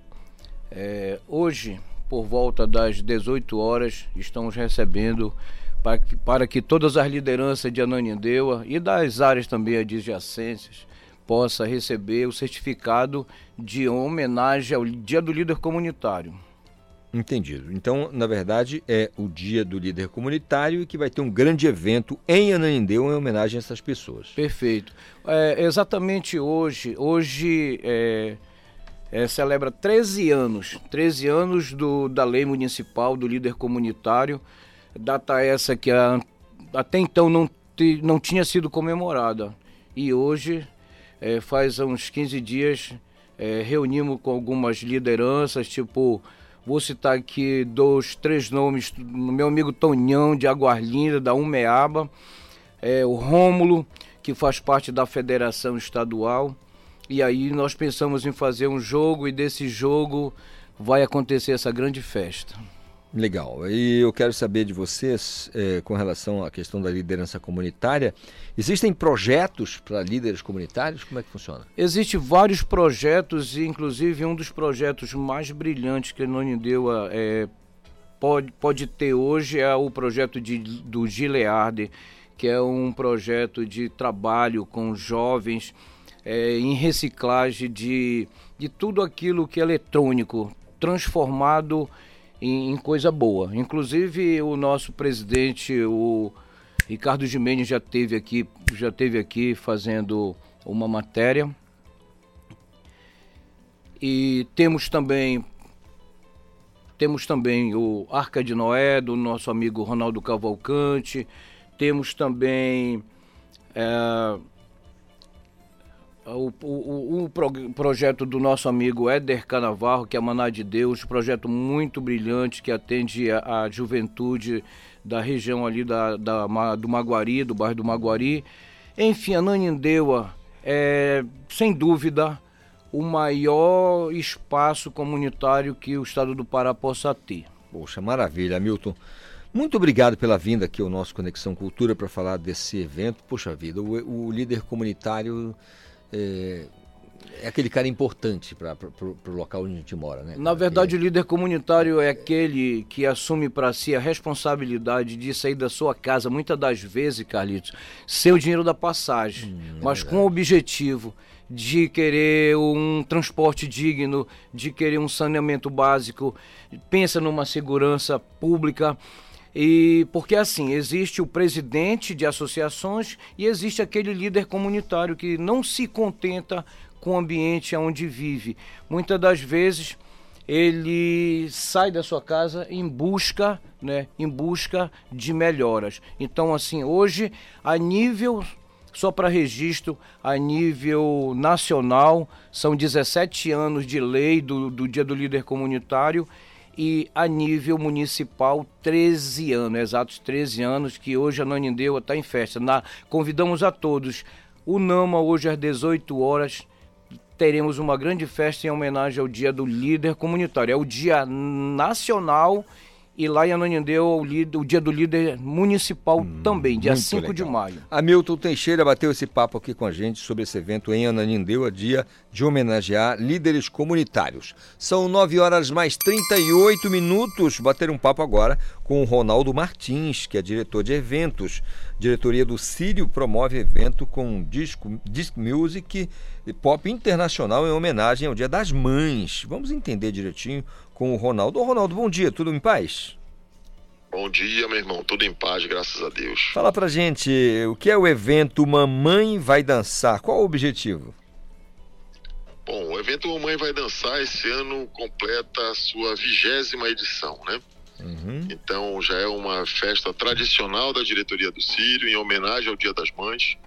É, hoje, por volta das 18 horas, estamos recebendo para que, para que todas as lideranças de Ananindeua e das áreas também adjacências possa receber o certificado de homenagem ao Dia do Líder Comunitário. Entendido. Então, na verdade, é o dia do líder comunitário e que vai ter um grande evento em Ananindeu em homenagem a essas pessoas. Perfeito. É, exatamente hoje, hoje é, é, celebra 13 anos, 13 anos do, da lei municipal do líder comunitário, data essa que a, até então não, não tinha sido comemorada. E hoje, é, faz uns 15 dias, é, reunimos com algumas lideranças, tipo Vou citar aqui dois, três nomes. Meu amigo Tonhão, de Aguarlinda, da Umeaba. É, o Rômulo, que faz parte da Federação Estadual. E aí nós pensamos em fazer um jogo e desse jogo vai acontecer essa grande festa. Legal. E eu quero saber de vocês, é, com relação à questão da liderança comunitária, existem projetos para líderes comunitários? Como é que funciona? Existem vários projetos, e inclusive um dos projetos mais brilhantes que a Nonindeua é, pode, pode ter hoje é o projeto de, do Gilearde, que é um projeto de trabalho com jovens é, em reciclagem de, de tudo aquilo que é eletrônico, transformado em, em coisa boa. Inclusive o nosso presidente, o Ricardo Gimenez já teve aqui, já teve aqui fazendo uma matéria. E temos também temos também o Arca de Noé do nosso amigo Ronaldo Cavalcante. Temos também é, o, o, o pro- projeto do nosso amigo Éder Canavarro, que é Maná de Deus, projeto muito brilhante que atende a, a juventude da região ali da, da do Maguari, do bairro do Maguari. Enfim, a Nanindeua é, sem dúvida, o maior espaço comunitário que o estado do Pará possa ter. Poxa, maravilha, Milton. Muito obrigado pela vinda aqui ao nosso Conexão Cultura para falar desse evento. Poxa vida, o, o líder comunitário é, é aquele cara importante para o local onde a gente mora, né? Na verdade, o líder comunitário é aquele que assume para si a responsabilidade de sair da sua casa, muitas das vezes, Carlitos, sem o dinheiro da passagem, mas com o objetivo de querer um transporte digno, de querer um saneamento básico, pensa numa segurança pública. E porque assim, existe o presidente de associações e existe aquele líder comunitário que não se contenta com o ambiente onde vive. Muitas das vezes ele sai da sua casa em busca, né, em busca de melhoras. Então assim, hoje a nível só para registro, a nível nacional, são 17 anos de lei do, do Dia do Líder Comunitário e a nível municipal 13 anos, exatos 13 anos que hoje a Nanindeua está em festa. Na, convidamos a todos. O NAMA hoje às 18 horas teremos uma grande festa em homenagem ao Dia do Líder Comunitário. É o dia nacional e lá em Ananindeua o, Dia do Líder Municipal também, dia Hum, muito 5 de legal. maio. Hamilton Teixeira bateu esse papo aqui com a gente sobre esse evento em Ananindeua, dia de homenagear líderes comunitários. São 9 horas mais 38 minutos. Bater um papo agora com o Ronaldo Martins, que é diretor de eventos. Diretoria do Sírio promove evento com disco, disc music e pop internacional em homenagem ao Dia das Mães. Vamos entender direitinho com o Ronaldo. Ô, Ronaldo, bom dia, tudo em paz? Bom dia, meu irmão. Tudo em paz, graças a Deus. Fala pra gente, o que é o evento Mamãe Vai Dançar? Qual o objetivo? Bom, o evento Mamãe Vai Dançar esse ano completa a sua vigésima edição, né? Então já é uma festa tradicional da diretoria do Sírio em homenagem ao Dia das Mães.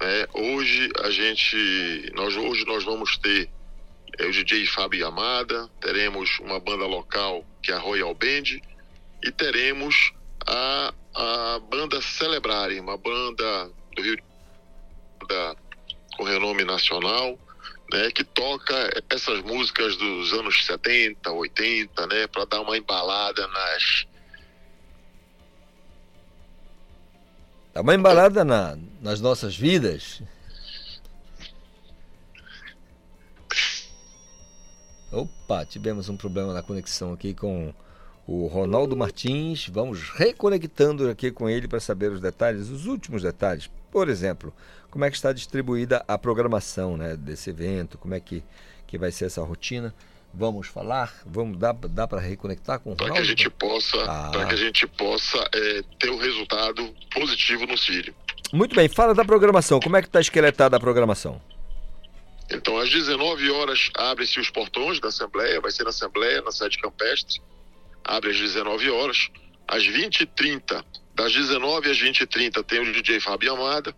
né? Hoje a gente, nós hoje nós vamos ter é, o DJ Fábio Yamada, teremos uma banda local que é a Royal Band e teremos a, a banda Celebrare, uma banda do Rio de Janeiro com renome nacional, né, que toca essas músicas dos anos 70, 80, né, para dar uma embalada nas Dá uma embalada na- nas nossas vidas. Opa, tivemos um problema na conexão aqui com o Ronaldo Martins. Vamos reconectando aqui com ele para saber os detalhes, os últimos detalhes. Por exemplo, como é que está distribuída a programação né, desse evento, como é que, que vai ser essa rotina. Vamos falar, vamos dar, dá para reconectar com o para que a gente possa, Ah. para que a gente possa é, ter um resultado positivo no Sírio. Muito bem, fala da programação. Como é que está esqueletada a programação? Então, às 19 horas, abrem-se os portões da Assembleia, vai ser na Assembleia, na sede campestre, abre às 19 horas. Às 20h30, das 19 às 20h30, tem o DJ Fábio Amada.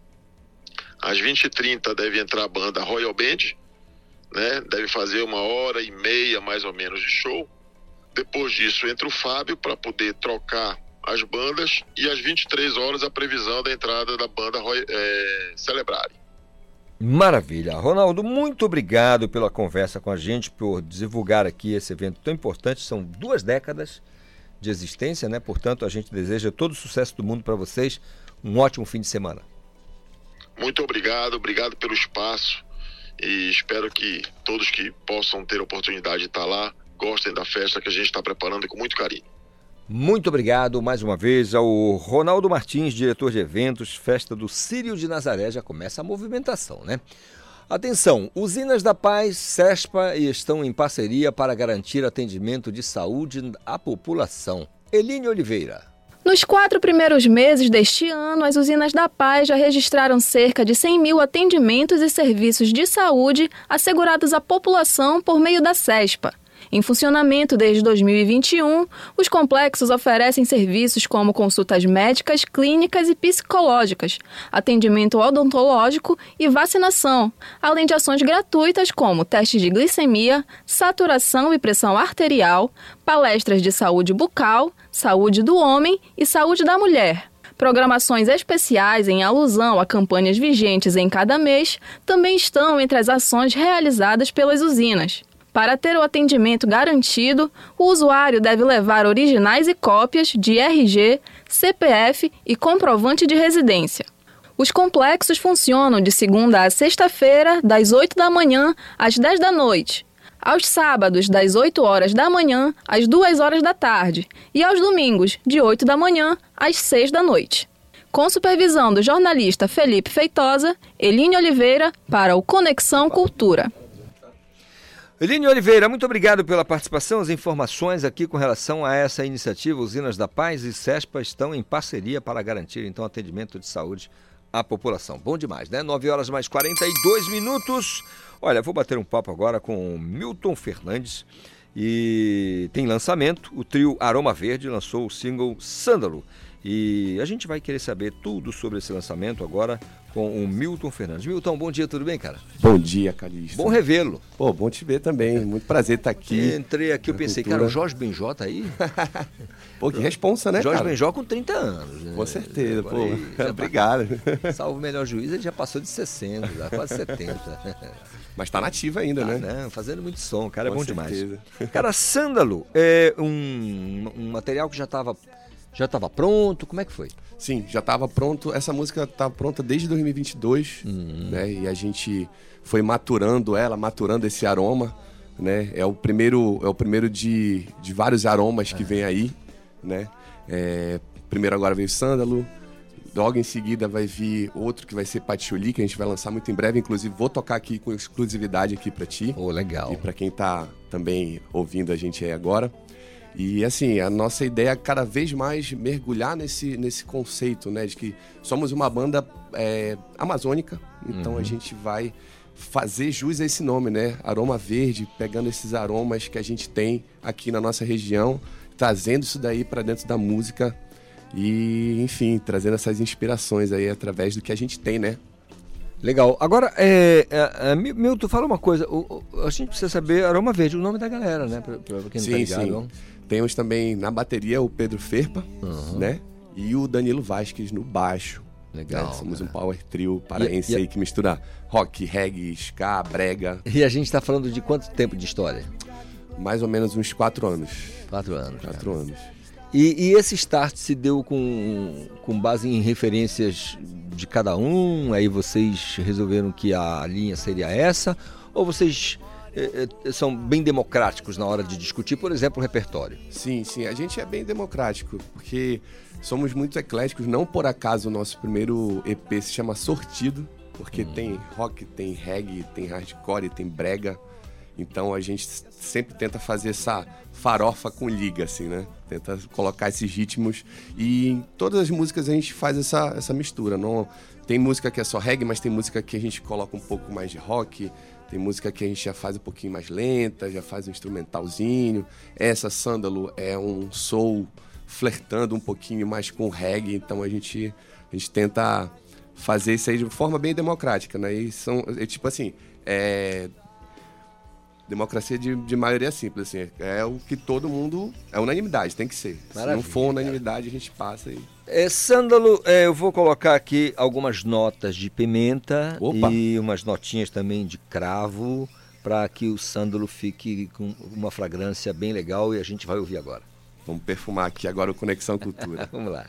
Às 20h30 deve entrar a banda Royal Band, né? Deve fazer uma hora e meia, mais ou menos, de show. Depois disso, entra o Fábio para poder trocar as bandas. E às 23 horas, a previsão da entrada da banda é, Celebrare. Maravilha. Ronaldo, muito obrigado pela conversa com a gente, por divulgar aqui esse evento tão importante. São duas décadas de existência, né? Portanto, a gente deseja todo o sucesso do mundo para vocês. Um ótimo fim de semana. Muito obrigado, obrigado pelo espaço e espero que todos que possam ter a oportunidade de estar lá gostem da festa que a gente está preparando com muito carinho. Muito obrigado mais uma vez ao Ronaldo Martins, diretor de eventos, festa do Sírio de Nazaré. Já começa a movimentação, né? Atenção, usinas da Paz, CESPA estão em parceria para garantir atendimento de saúde à população. Eline Oliveira. Nos quatro primeiros meses deste ano, as usinas da Paz já registraram cerca de 100 mil atendimentos e serviços de saúde assegurados à população por meio da CESPA. Em funcionamento desde 2021, os complexos oferecem serviços como consultas médicas, clínicas e psicológicas, atendimento odontológico e vacinação, além de ações gratuitas como testes de glicemia, saturação e pressão arterial, palestras de saúde bucal, saúde do homem e saúde da mulher. Programações especiais em alusão a campanhas vigentes em cada mês também estão entre as ações realizadas pelas usinas. Para ter o atendimento garantido, o usuário deve levar originais e cópias de RG, CPF e comprovante de residência. Os complexos funcionam de segunda a sexta-feira, das 8 da manhã às 10 da noite. Aos sábados, das 8 horas da manhã às 2 horas da tarde. E aos domingos, de 8 da manhã às 6 da noite. Com supervisão do jornalista Felipe Feitosa, Eline Oliveira, para o Conexão Cultura. Eline Oliveira, muito obrigado pela participação. As informações aqui com relação a essa iniciativa, Usinas da Paz e CESPA estão em parceria para garantir então atendimento de saúde à população. Bom demais, né? 9 horas mais 42 minutos. Olha, vou bater um papo agora com Milton Fernandes e tem lançamento. O trio Aroma Verde lançou o single Sândalo. E a gente vai querer saber tudo sobre esse lançamento agora com o Milton Fernandes. Milton, bom dia, tudo bem, cara? Bom dia, Calixto. Bom revê-lo. Pô, bom te ver também. Muito prazer estar aqui. Entrei aqui, eu pensei, cultura. cara, o Jorge Benjó tá aí? Pô, que responsa, né, Jorge cara? Benjó com 30 anos. Né? Com certeza, Agora pô. tá- Obrigado. Salvo o melhor juiz, ele já passou de 60, já quase 70. Mas tá nativo ainda, Tá, né? Não, fazendo muito som, cara é Com bom demais. certeza. Cara, Sândalo é um, um material que já estava já tava pronto, como é que foi? Sim, já estava pronto. Essa música tá pronta desde 2022, Uhum. né? E a gente foi maturando ela, maturando esse aroma, né? É o primeiro, é o primeiro de, de vários aromas que vem aí, né? É, primeiro agora veio sândalo, logo em seguida vai vir outro que vai ser patchouli, que a gente vai lançar muito em breve. Inclusive vou tocar aqui com exclusividade aqui para ti. Oh, legal. E para quem tá também ouvindo a gente aí agora. E assim, a nossa ideia é cada vez mais mergulhar nesse, nesse conceito, né? De que somos uma banda é, amazônica, então Uhum. a gente vai fazer jus a esse nome, né? Aroma Verde, pegando esses aromas que a gente tem aqui na nossa região, trazendo isso daí para dentro da música e, enfim, trazendo essas inspirações aí através do que a gente tem, né? Legal. Agora, é, é, é, Mi- Milton, fala uma coisa. O- o- a gente precisa saber Aroma Verde, o nome da galera, né? Pra, pra quem não sim, tá ligado. sim. Temos também na bateria o Pedro Ferpa, Uhum. né? E o Danilo Vasquez no baixo. Legal, né? Somos um cara. power trio paraense E- e- aí que mistura rock, reggae, ska, brega. E a gente está falando de quanto tempo de história? Mais ou menos uns quatro anos. Quatro anos. Quatro anos. E, e esse start se deu com, com base em referências de cada um? Aí vocês resolveram que a linha seria essa? Ou vocês são bem democráticos na hora de discutir, por exemplo, o repertório? Sim, sim. A gente é bem democrático, porque somos muito ecléticos. Não por acaso o nosso primeiro EP se chama Sortido, porque tem rock, tem reggae, tem hardcore, tem brega. Então a gente sempre tenta fazer essa farofa com liga, assim, né? Tenta colocar esses ritmos. E em todas as músicas a gente faz essa, essa mistura. Não, tem música que é só reggae, mas tem música que a gente coloca um pouco mais de rock. Tem música que a gente já faz um pouquinho mais lenta, já faz um instrumentalzinho. Essa, Sândalo, é um soul flertando um pouquinho mais com reggae. Então a gente, a gente tenta fazer isso aí de forma bem democrática, né? E são, é tipo assim, é, democracia de, de maioria simples, assim. É o que todo mundo. É unanimidade, tem que ser. Se Maravilha, não for unanimidade, a gente passa e. É, Sândalo, é, eu vou colocar aqui algumas notas de pimenta Opa. e umas notinhas também de cravo para que o sândalo fique com uma fragrância bem legal e a gente vai ouvir agora. Vamos perfumar aqui agora o Conexão Cultura. Vamos lá.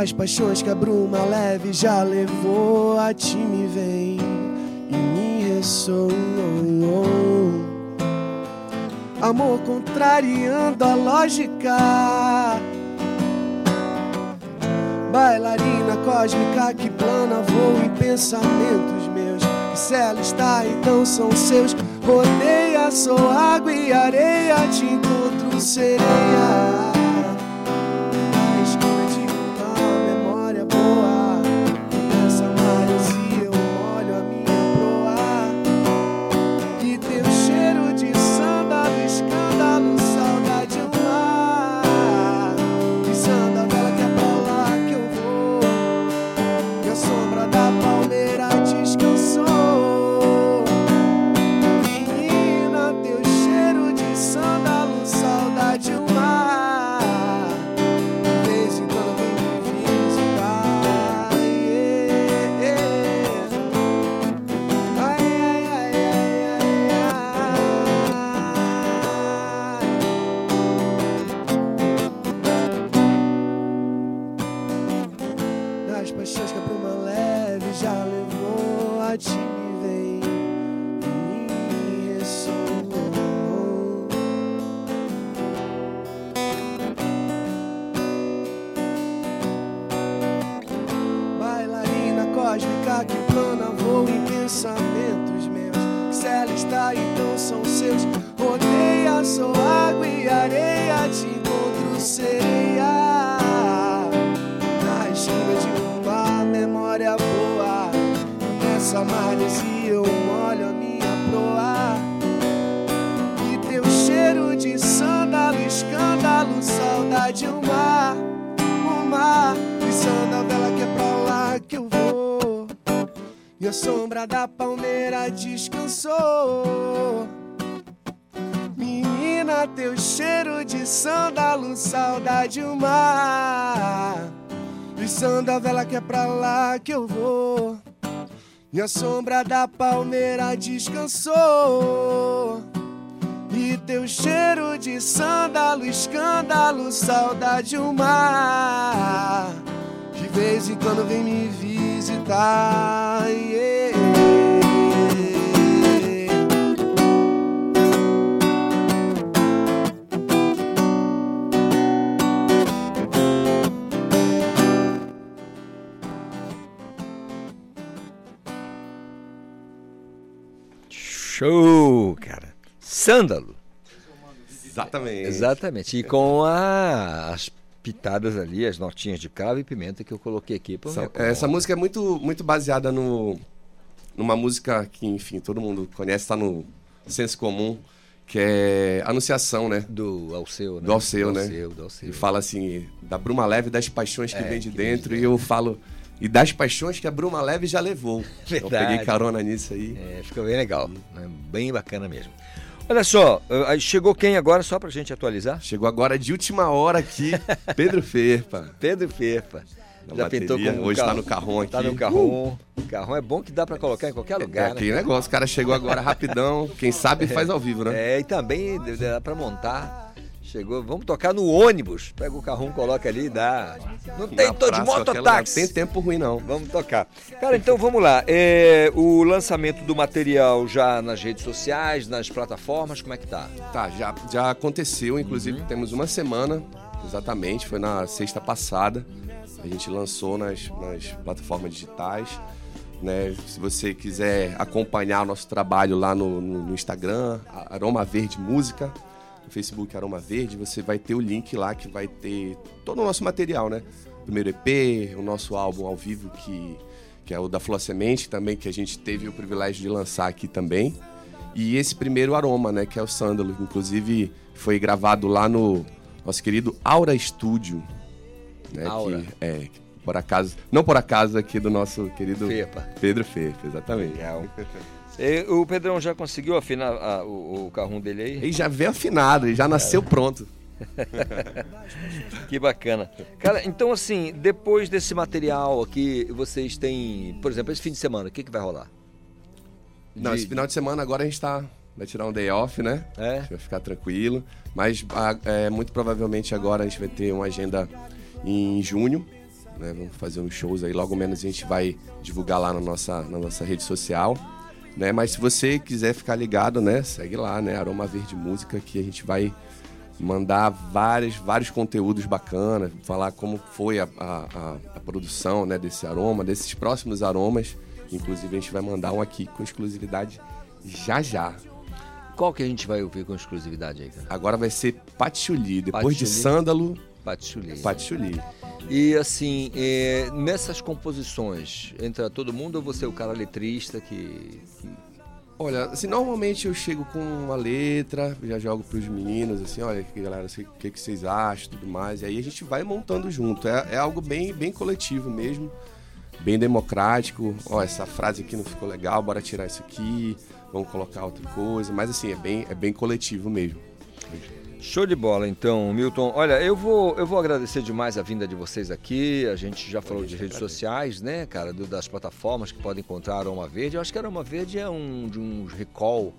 Das paixões que a bruma leve já levou, a ti me vem e me ressoou. Amor contrariando a lógica. Bailarina cósmica que plana voa em pensamentos meus. Se ela está, então são seus. Rodeia, sou água e areia, te encontro sereia. E a sombra da palmeira descansou. E teu cheiro de sândalo, escândalo, saudade, o mar. De vez em quando vem me visitar. yeah. Show, cara. Sândalo. Exatamente. Exatamente. E com a- as pitadas ali, as notinhas de cravo e pimenta que eu coloquei aqui. Essa, minha essa música é muito, muito baseada no, numa música que, enfim, todo mundo conhece, tá no senso comum, que é Anunciação, né? Do Alceu, né? Do Alceu, Do né? Alceu, do Alceu. E fala assim, da bruma leve das paixões que É, vem de que vem de dentro, e eu falo, e das paixões que a bruma leve já levou. Então eu Verdade. peguei carona nisso aí. É, ficou bem legal. né? Bem bacana mesmo. Olha só, chegou quem agora, só pra gente atualizar? Chegou agora de última hora aqui, Pedro Ferpa. Pedro Ferpa. Na Já bateria, pintou como um hoje carro- tá no carrão aqui. Tá no carrão. Carrão é bom que dá pra colocar em qualquer É lugar, aquele né? negócio, o cara chegou agora rapidão, quem sabe faz ao vivo, né? É, e também dá pra montar. Chegou, vamos tocar no ônibus. Pega o carrão, coloca ali e dá. Não tem tô de mototáxi. Tem tempo ruim não. Vamos tocar. Cara, então vamos lá. É, o lançamento do material já nas redes sociais, nas plataformas, como é que tá? Tá, já, já aconteceu, inclusive Uhum. temos uma semana, exatamente, foi na sexta passada. A gente lançou nas, nas plataformas digitais. Né? Se você quiser acompanhar o nosso trabalho lá no, no- no Instagram, Aroma Verde Música, Facebook Aroma Verde, você vai ter o link lá que vai ter todo o nosso material, né? Primeiro EP, o nosso álbum ao vivo que, que é o da Flor Semente também, que a gente teve o privilégio de lançar aqui também. E esse primeiro aroma, né, que é o sândalo, que inclusive foi gravado lá no nosso querido Aura Studio, né, Aura. que é que por acaso, não por acaso aqui do nosso querido Ferpa. Pedro Ferpa, exatamente. Legal. O Pedrão já conseguiu afinar a- o, o carrum dele aí? Ele já veio afinado, ele já nasceu pronto. que bacana. Cara, então assim, depois desse material aqui, vocês têm, por exemplo, esse fim de semana, o que, que vai rolar? Não, De- esse final de semana agora a gente tá. Vai tirar um day off, né? É. A gente vai ficar tranquilo. Mas é, muito provavelmente agora a gente vai ter uma agenda em junho. Né? Vamos fazer uns shows aí. Logo menos a gente vai divulgar lá na nossa, na nossa rede social. Né? Mas se você quiser ficar ligado, né? Segue lá, né? Aroma Verde Música, que a gente vai mandar vários, vários conteúdos bacanas, falar como foi a, a, a- produção né, desse aroma, desses próximos aromas Inclusive a gente vai mandar um aqui com exclusividade já já. Qual que a gente vai ouvir com exclusividade aí, cara? Agora vai ser Patchouli, depois de Patchouli. Sândalo, Patchouli. Patchouli. E assim, é, nessas composições, entra todo mundo ou você é o cara letrista que. que- Olha, assim, normalmente eu chego com uma letra, já jogo pros meninos, assim, olha, galera, o que, que vocês acham e tudo mais. E aí a gente vai montando junto. É, é algo bem, bem coletivo mesmo, bem democrático. Ó, essa frase aqui não ficou legal, bora tirar isso aqui, vamos colocar outra coisa. Mas assim, é bem, é bem coletivo mesmo. Show de bola, então, Milton. Olha, eu vou, eu vou agradecer demais a vinda de vocês aqui. A gente já falou de redes sociais, né, cara, do- das plataformas que podem encontrar Aroma Verde. Eu acho que Aroma Verde é um de uns recall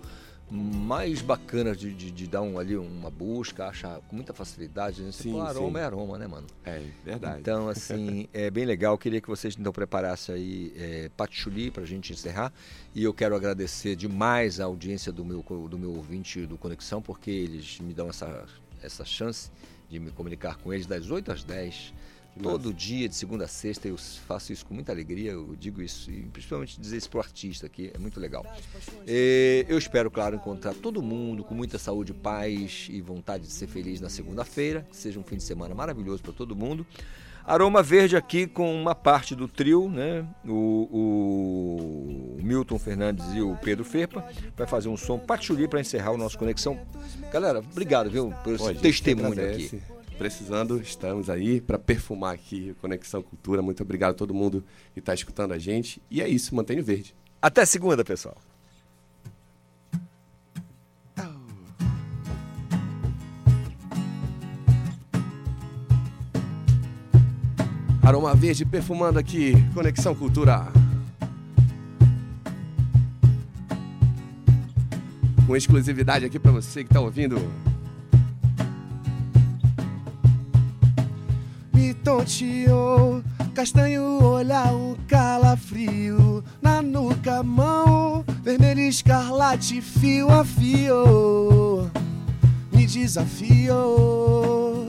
mais bacanas de, de, de dar um, ali uma busca, acha com muita facilidade. Né? Sim, fala, aroma sim. é aroma, né, mano? É, verdade. Então, assim, é bem legal. Eu queria que vocês então preparassem aí é, patchouli pra gente encerrar. E eu quero agradecer demais a audiência do meu, do meu ouvinte do Conexão, porque eles me dão essa, essa chance de me comunicar com eles das 8 às 10. Todo dia, de segunda a sexta, eu faço isso com muita alegria, eu digo isso, e principalmente dizer isso pro artista aqui, é muito legal. É, eu espero, claro, encontrar todo mundo com muita saúde, paz e vontade de ser feliz na segunda-feira, que seja um fim de semana maravilhoso para todo mundo. Aroma Verde aqui com uma parte do trio, né? O, o Milton Fernandes e o Pedro Ferpa vai fazer um som patchouli para encerrar o nosso conexão. Galera, obrigado, viu, Pô, esse gente testemunho aqui. Precisando, estamos aí para perfumar aqui Conexão Cultura. Muito obrigado a todo mundo que está escutando a gente. E é isso, mantenha o verde. Até segunda, pessoal. Aroma Verde perfumando aqui, Conexão Cultura. Com exclusividade aqui para você que tá ouvindo. Tonteou, castanho olhar um calafrio na nuca, mão, vermelho escarlate, fio a fio, me desafiou.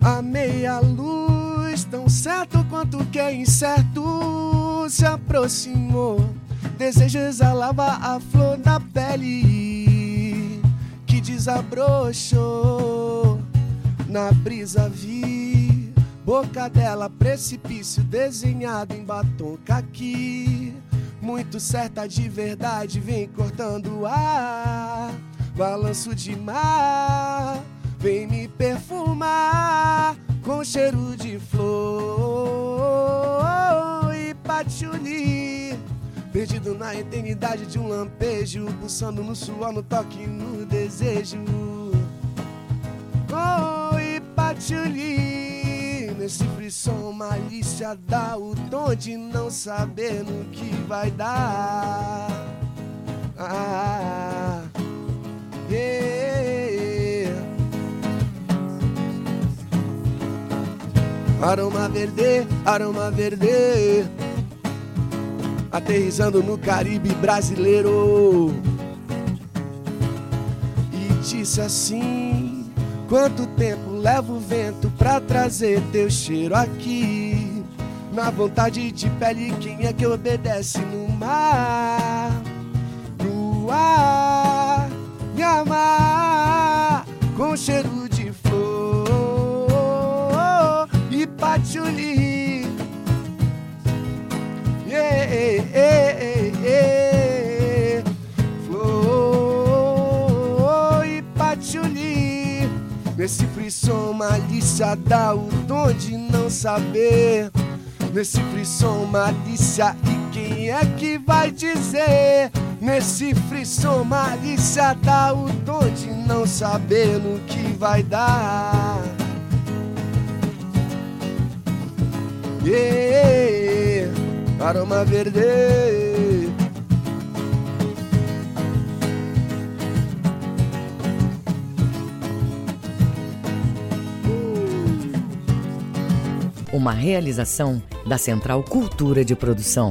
A meia luz, tão certo quanto que é incerto, se aproximou. Desejo exalava a flor da pele que desabrochou. Na brisa vi boca dela, precipício desenhado em batom caqui. Muito certa de verdade, vem cortando o ar. Balanço de mar, vem me perfumar com cheiro de flor e patchouli. Perdido na eternidade de um lampejo, pulsando no suor, no toque, no desejo. Oh, e patchouli Nesse frisson malícia dá o tom de não saber no que vai dar. Ah, yeah. Aroma verde, aroma verde. Aterrizando no Caribe brasileiro. E disse assim Quanto tempo leva o vento pra trazer teu cheiro aqui? Na vontade de pele, quem é que obedece no mar? No ar, me amar com cheiro de flor e patchouli. Yeah, yeah, yeah, yeah. Nesse frisson malícia dá o tom de não saber. Nesse frisson malícia e quem é que vai dizer? Nesse frisson malícia dá o tom de não saber no que vai dar. Yeah, aroma verde. Uma realização da Central Cultura de Produção.